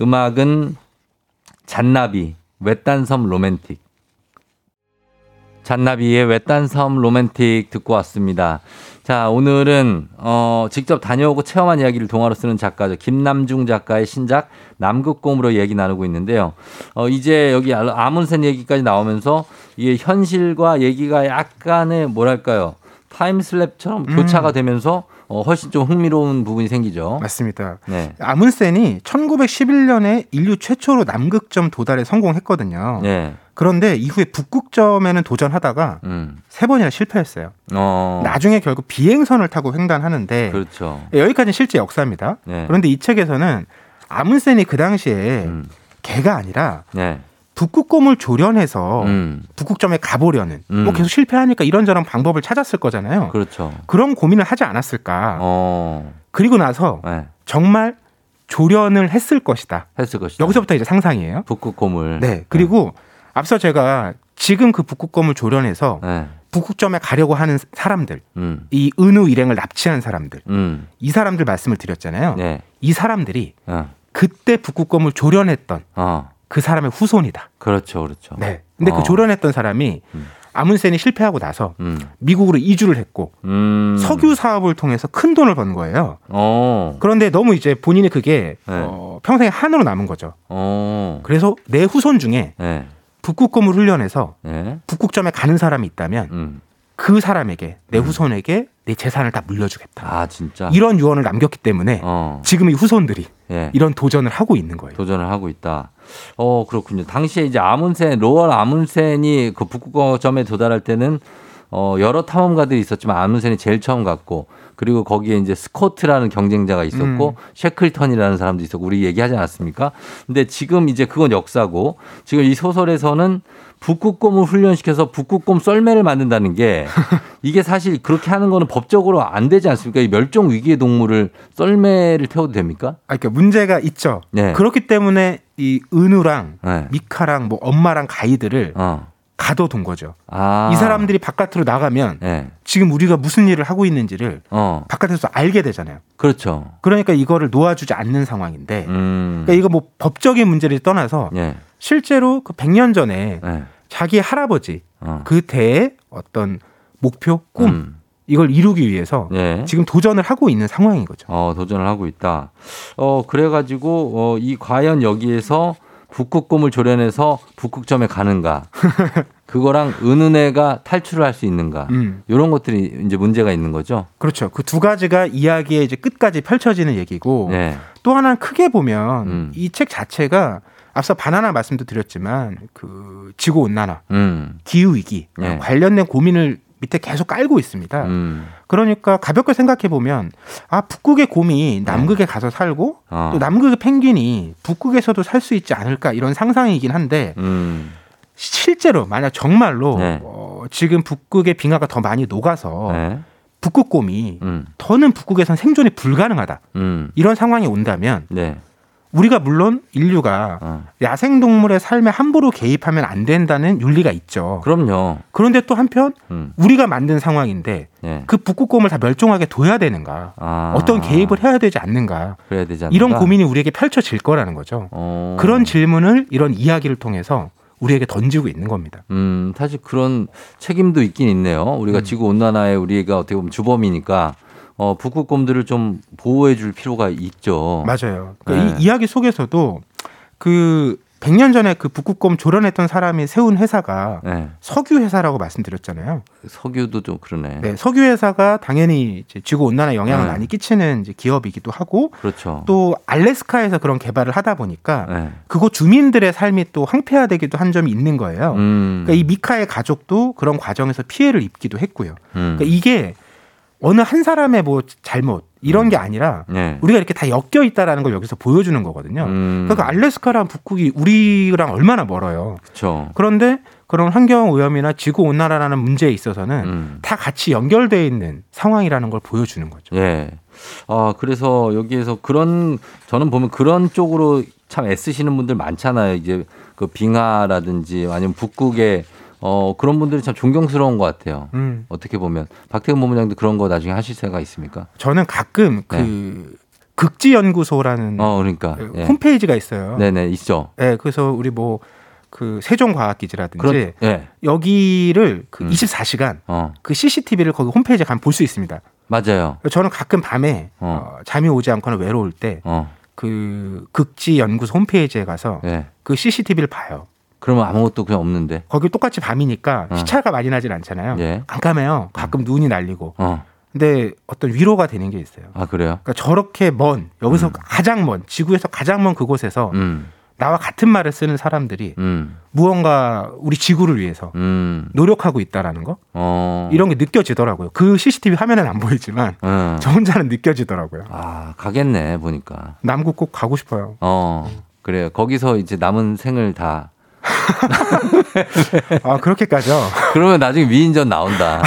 음악은 잔나비, 외딴섬 로맨틱. 잔나비의 외딴 섬 로맨틱 듣고 왔습니다. 자, 오늘은 어 직접 다녀오고 체험한 이야기를 동화로 쓰는 작가죠. 김남중 작가의 신작 남극곰으로 얘기 나누고 있는데요. 어 이제 여기 아문센 얘기까지 나오면서 이게 현실과 얘기가 약간의 뭐랄까요? 타임슬랩처럼 음. 교차가 되면서 어 훨씬 좀 흥미로운 부분이 생기죠. 맞습니다. 네. 아문센이 1911년에 인류 최초로 남극점 도달에 성공했거든요. 네. 그런데 이후에 북극점에는 도전하다가 음. 세 번이나 실패했어요. 어. 나중에 결국 비행선을 타고 횡단하는데 그렇죠. 여기까지는 실제 역사입니다. 네. 그런데 이 책에서는 아문센이 그 당시에 음. 개가 아니라 네. 북극곰을 조련해서 음. 북극점에 가보려는 음. 뭐 계속 실패하니까 이런저런 방법을 찾았을 거잖아요. 그렇죠. 그런 고민을 하지 않았을까. 어. 그리고 나서 네. 정말 조련을 했을 것이다. 했을 것이다. 여기서부터 이제 상상이에요. 북극곰을. 네. 그리고 앞서 제가 지금 그 북극곰을 조련해서 네. 북극점에 가려고 하는 사람들, 음. 이 은우 일행을 납치한 사람들, 음. 이 사람들 말씀을 드렸잖아요. 네. 이 사람들이 어. 그때 북극곰을 조련했던 어. 그 사람의 후손이다. 그렇죠. 그렇죠. 네. 근데 어. 그 조련했던 사람이 음. 아문센이 실패하고 나서 음. 미국으로 이주를 했고 음. 석유 사업을 통해서 큰 돈을 번 거예요. 어. 그런데 너무 이제 본인이 그게 네. 어, 평생의 한으로 남은 거죠. 어. 그래서 내 후손 중에 네. 북극곰을 훈련해서 네. 북극점에 가는 사람이 있다면 음. 그 사람에게 내 후손에게 내 재산을 다 물려주겠다. 아, 진짜. 이런 유언을 남겼기 때문에 어. 지금 이 후손들이 예. 이런 도전을 하고 있는 거예요. 도전을 하고 있다. 어, 그렇군요. 당시에 이제 아문센, 로얼 아문센이 그 북극점에 도달할 때는 어, 여러 탐험가들이 있었지만 아문센이 제일 처음 갔고 그리고 거기에 이제 스코트라는 경쟁자가 있었고 음. 셰클턴이라는 사람도 있었고 우리 얘기하지 않았습니까? 근데 지금 이제 그건 역사고 지금 이 소설에서는 북극곰을 훈련시켜서 북극곰 썰매를 만든다는 게 이게 사실 그렇게 하는 거는 법적으로 안 되지 않습니까? 이 멸종 위기의 동물을 썰매를 태워도 됩니까? 아, 그러니까 문제가 있죠. 네. 그렇기 때문에 이 은우랑 네. 미카랑 뭐 엄마랑 가이드를 어. 가둬둔 거죠. 아. 이 사람들이 바깥으로 나가면 네. 지금 우리가 무슨 일을 하고 있는지를 어. 바깥에서 알게 되잖아요. 그렇죠. 그러니까 이거를 놓아주지 않는 상황인데, 음. 그러니까 이거 뭐 법적인 문제를 떠나서 예. 실제로 그 100년 전에 예. 자기 할아버지 어. 그 때의 어떤 목표, 꿈 음. 이걸 이루기 위해서 예. 지금 도전을 하고 있는 상황인 거죠. 어, 도전을 하고 있다. 어, 그래가지고, 어, 이 과연 여기에서 북극 곰을 조련해서 북극점에 가는가. 그거랑 은은해가 탈출을 할 수 있는가. 음. 이런 것들이 이제 문제가 있는 거죠. 그렇죠. 그 두 가지가 이야기의 이제 끝까지 펼쳐지는 얘기고 네. 또 하나는 크게 보면 음. 이책 자체가 앞서 바나나 말씀도 드렸지만 그 지구 온난화, 음. 기후 위기 네. 관련된 고민을 밑에 계속 깔고 있습니다. 음. 그러니까 가볍게 생각해 보면 아 북극의 곰이 남극에 가서 살고 네. 어. 또 남극의 펭귄이 북극에서도 살 수 있지 않을까 이런 상상이긴 한데 음. 실제로 만약 정말로 네. 어, 지금 북극의 빙하가 더 많이 녹아서 네. 북극곰이 음. 더는 북극에선 생존이 불가능하다 음. 이런 상황이 온다면 네. 우리가 물론 인류가 어. 야생 동물의 삶에 함부로 개입하면 안 된다는 윤리가 있죠. 그럼요. 그런데 또 한편 음. 우리가 만든 상황인데 네. 그 북극곰을 다 멸종하게 둬야 되는가? 아. 어떤 개입을 해야 되지 않는가? 그래야 되지 않나. 이런 고민이 우리에게 펼쳐질 거라는 거죠. 어. 그런 질문을 이런 이야기를 통해서 우리에게 던지고 있는 겁니다. 음, 사실 그런 책임도 있긴 있네요. 우리가 음. 지구 온난화에 우리가 어떻게 보면 주범이니까 어, 북극곰들을 좀 보호해 줄 필요가 있죠. 맞아요. 그러니까 네. 이 이야기 속에서도 그 100년 전에 그 북극곰 조련했던 사람이 세운 회사가 네. 석유 회사라고 말씀드렸잖아요. 석유도 좀 그러네. 네, 석유 회사가 당연히 이제 지구 온난화 영향을 네. 많이 끼치는 이제 기업이기도 하고 그렇죠. 또 알래스카에서 그런 개발을 하다 보니까 네. 그곳 주민들의 삶이 또 황폐화되기도 한 점이 있는 거예요. 음. 그러니까 이 미카의 가족도 그런 과정에서 피해를 입기도 했고요. 음. 그러니까 이게 어느 한 사람의 뭐 잘못 이런 게 아니라 네. 우리가 이렇게 다 엮여 있다라는 걸 여기서 보여주는 거거든요. 음. 그러니까 알래스카랑 북극이 우리랑 얼마나 멀어요. 그렇죠. 그런데 그런 환경 오염이나 지구 온난화라는 문제에 있어서는 음. 다 같이 연결돼 있는 상황이라는 걸 보여주는 거죠. 예. 아, 그래서 여기에서 그런 저는 보면 그런 쪽으로 참 애쓰시는 분들 많잖아요. 이제 그 빙하라든지 아니면 북극에 어, 그런 분들이 참 존경스러운 것 같아요. 음. 어떻게 보면 박태근 본부장도 그런 거 나중에 하실 생각 있습니까? 저는 가끔 그 극지 연구소라는 어, 그러니까. 예. 홈페이지가 있어요. 네네, 있죠. 네, 그래서 우리 뭐 그 세종과학기지라든지 그렇- 예. 여기를 그 음. 24시간 어. 그 CCTV를 거기 홈페이지에 가면 볼 수 있습니다. 맞아요. 저는 가끔 밤에 어, 잠이 오지 않거나 외로울 때그 어. 극지 연구소 홈페이지에 가서 예. 그 CCTV를 봐요. 그러면 아무것도 그냥 없는데. 거기 똑같이 밤이니까 어. 시차가 많이 나진 않잖아요. 예. 깜깜해요. 가끔 눈이 날리고. 어. 근데 어떤 위로가 되는 게 있어요. 아, 그래요? 그러니까 저렇게 먼 여기서 가장 먼 지구에서 가장 먼 그곳에서 음. 나와 같은 말을 쓰는 사람들이 음. 무언가 우리 지구를 위해서 음. 노력하고 있다라는 거 어. 이런 게 느껴지더라고요. 그 CCTV 화면은 안 보이지만 어. 저 혼자는 느껴지더라고요. 아, 가겠네, 보니까. 남구 꼭 가고 싶어요. 어. 그래요. 거기서 이제 남은 생을 다. 아 그렇게까지요? 그러면 나중에 위인전 나온다.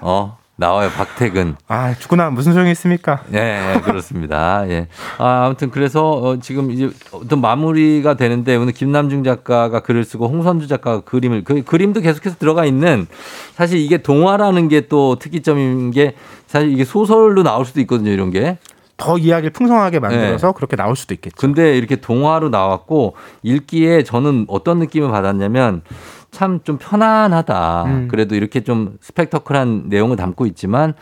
어. 나와요, 박태근. 아 죽고 나면 무슨 소용이 있습니까? 예, 그렇습니다. 예. 아, 아무튼 그래서 어, 지금 이제 어떤 마무리가 되는데 오늘 김남중 작가가 글을 쓰고 홍선주 작가가 그림을 그 그림도 계속해서 들어가 있는 사실 이게 동화라는 게 또 특이점인 게 사실 이게 소설로 나올 수도 있거든요, 이런 게. 더 이야기를 풍성하게 만들어서 네. 그렇게 나올 수도 있겠죠. 근데 이렇게 동화로 나왔고 읽기에 저는 어떤 느낌을 받았냐면 참 좀 편안하다. 음. 그래도 이렇게 좀 스펙터클한 내용을 담고 있지만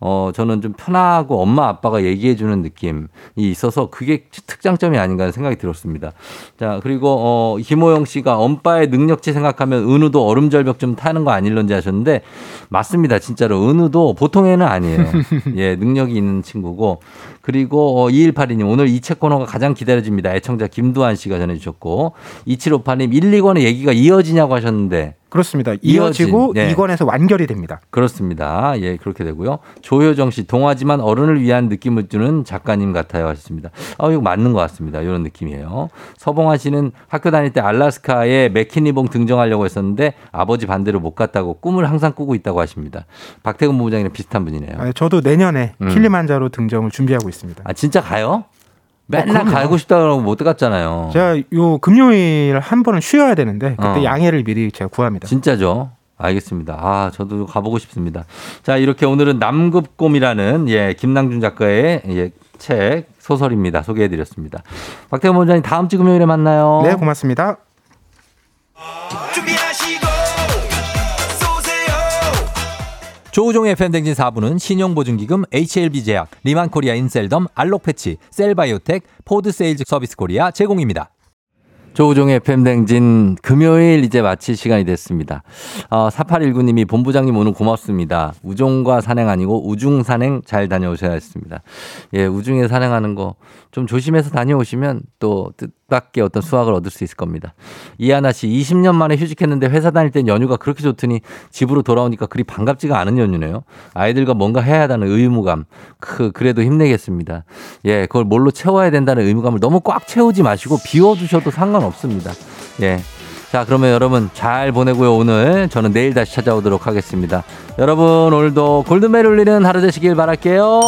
어 저는 좀 편하고 엄마 아빠가 얘기해 주는 느낌이 있어서 그게 특장점이 아닌가 하는 생각이 들었습니다. 자, 그리고 어 김호영 씨가 엄빠의 능력치 생각하면 은우도 얼음절벽 좀 타는 거 아닐런지 하셨는데 맞습니다. 진짜로 은우도 보통 애는 아니에요. 예, 능력이 있는 친구고 그리고 어, 2182님 오늘 이 책 코너가 가장 기다려집니다. 애청자 김두한 씨가 전해주셨고 2758님 1, 2권의 얘기가 이어지냐고 하셨는데 그렇습니다. 이어지고 이어진, 네. 2권에서 완결이 됩니다. 그렇습니다. 예, 그렇게 되고요. 조효정 씨, 동화지만 어른을 위한 느낌을 주는 작가님 같아요. 하셨습니다. 아, 이거 맞는 것 같습니다. 이런 느낌이에요. 서봉아 씨는 학교 다닐 때 알라스카에 맥키니봉 등정하려고 했었는데 아버지 반대로 못 갔다고 꿈을 항상 꾸고 있다고 하십니다. 박태근 본부장이랑 비슷한 분이네요. 아, 저도 내년에 음. 킬리만자로 등정을 준비하고 있습니다. 아, 진짜 가요? 맨날 어, 그럼요. 가고 싶다고 못 갔잖아요. 제가 요 금요일 한 번은 쉬어야 되는데 그때 어. 양해를 미리 제가 구합니다. 진짜죠? 알겠습니다. 아, 저도 가보고 싶습니다. 자, 이렇게 오늘은 남극곰이라는 예, 김낭준 작가의 예, 책 소설입니다. 소개해드렸습니다. 박태원 원장님 다음 주 금요일에 만나요. 네, 고맙습니다. 조우종의 FM대행진 4부는 신용보증기금 HLB제약, 리만코리아 인셀덤, 알록패치, 셀바이오텍, 포드세일즈 서비스 코리아 제공입니다. 조우종의 팬댕진 금요일 이제 마칠 시간이 됐습니다. 어, 4819님이 본부장님 오늘 고맙습니다. 우종과 산행 아니고 우중 산행 잘 다녀오셔야 했습니다. 예, 우중에 산행하는 거좀 조심해서 다녀오시면 또 뜻밖의 어떤 수확을 얻을 수 있을 겁니다. 이하나 씨 20년 만에 휴직했는데 회사 다닐 땐 연휴가 그렇게 좋더니 집으로 돌아오니까 그리 반갑지가 않은 연휴네요. 아이들과 뭔가 해야 한다는 의무감. 그 그래도 힘내겠습니다. 예, 그걸 뭘로 채워야 된다는 의무감을 너무 꽉 채우지 마시고 비워 두셔도 상관없습니다. 예. 자, 그러면 여러분 잘 보내고요. 오늘 저는 내일 다시 찾아오도록 하겠습니다. 여러분 오늘도 골든벨 울리는 하루 되시길 바랄게요.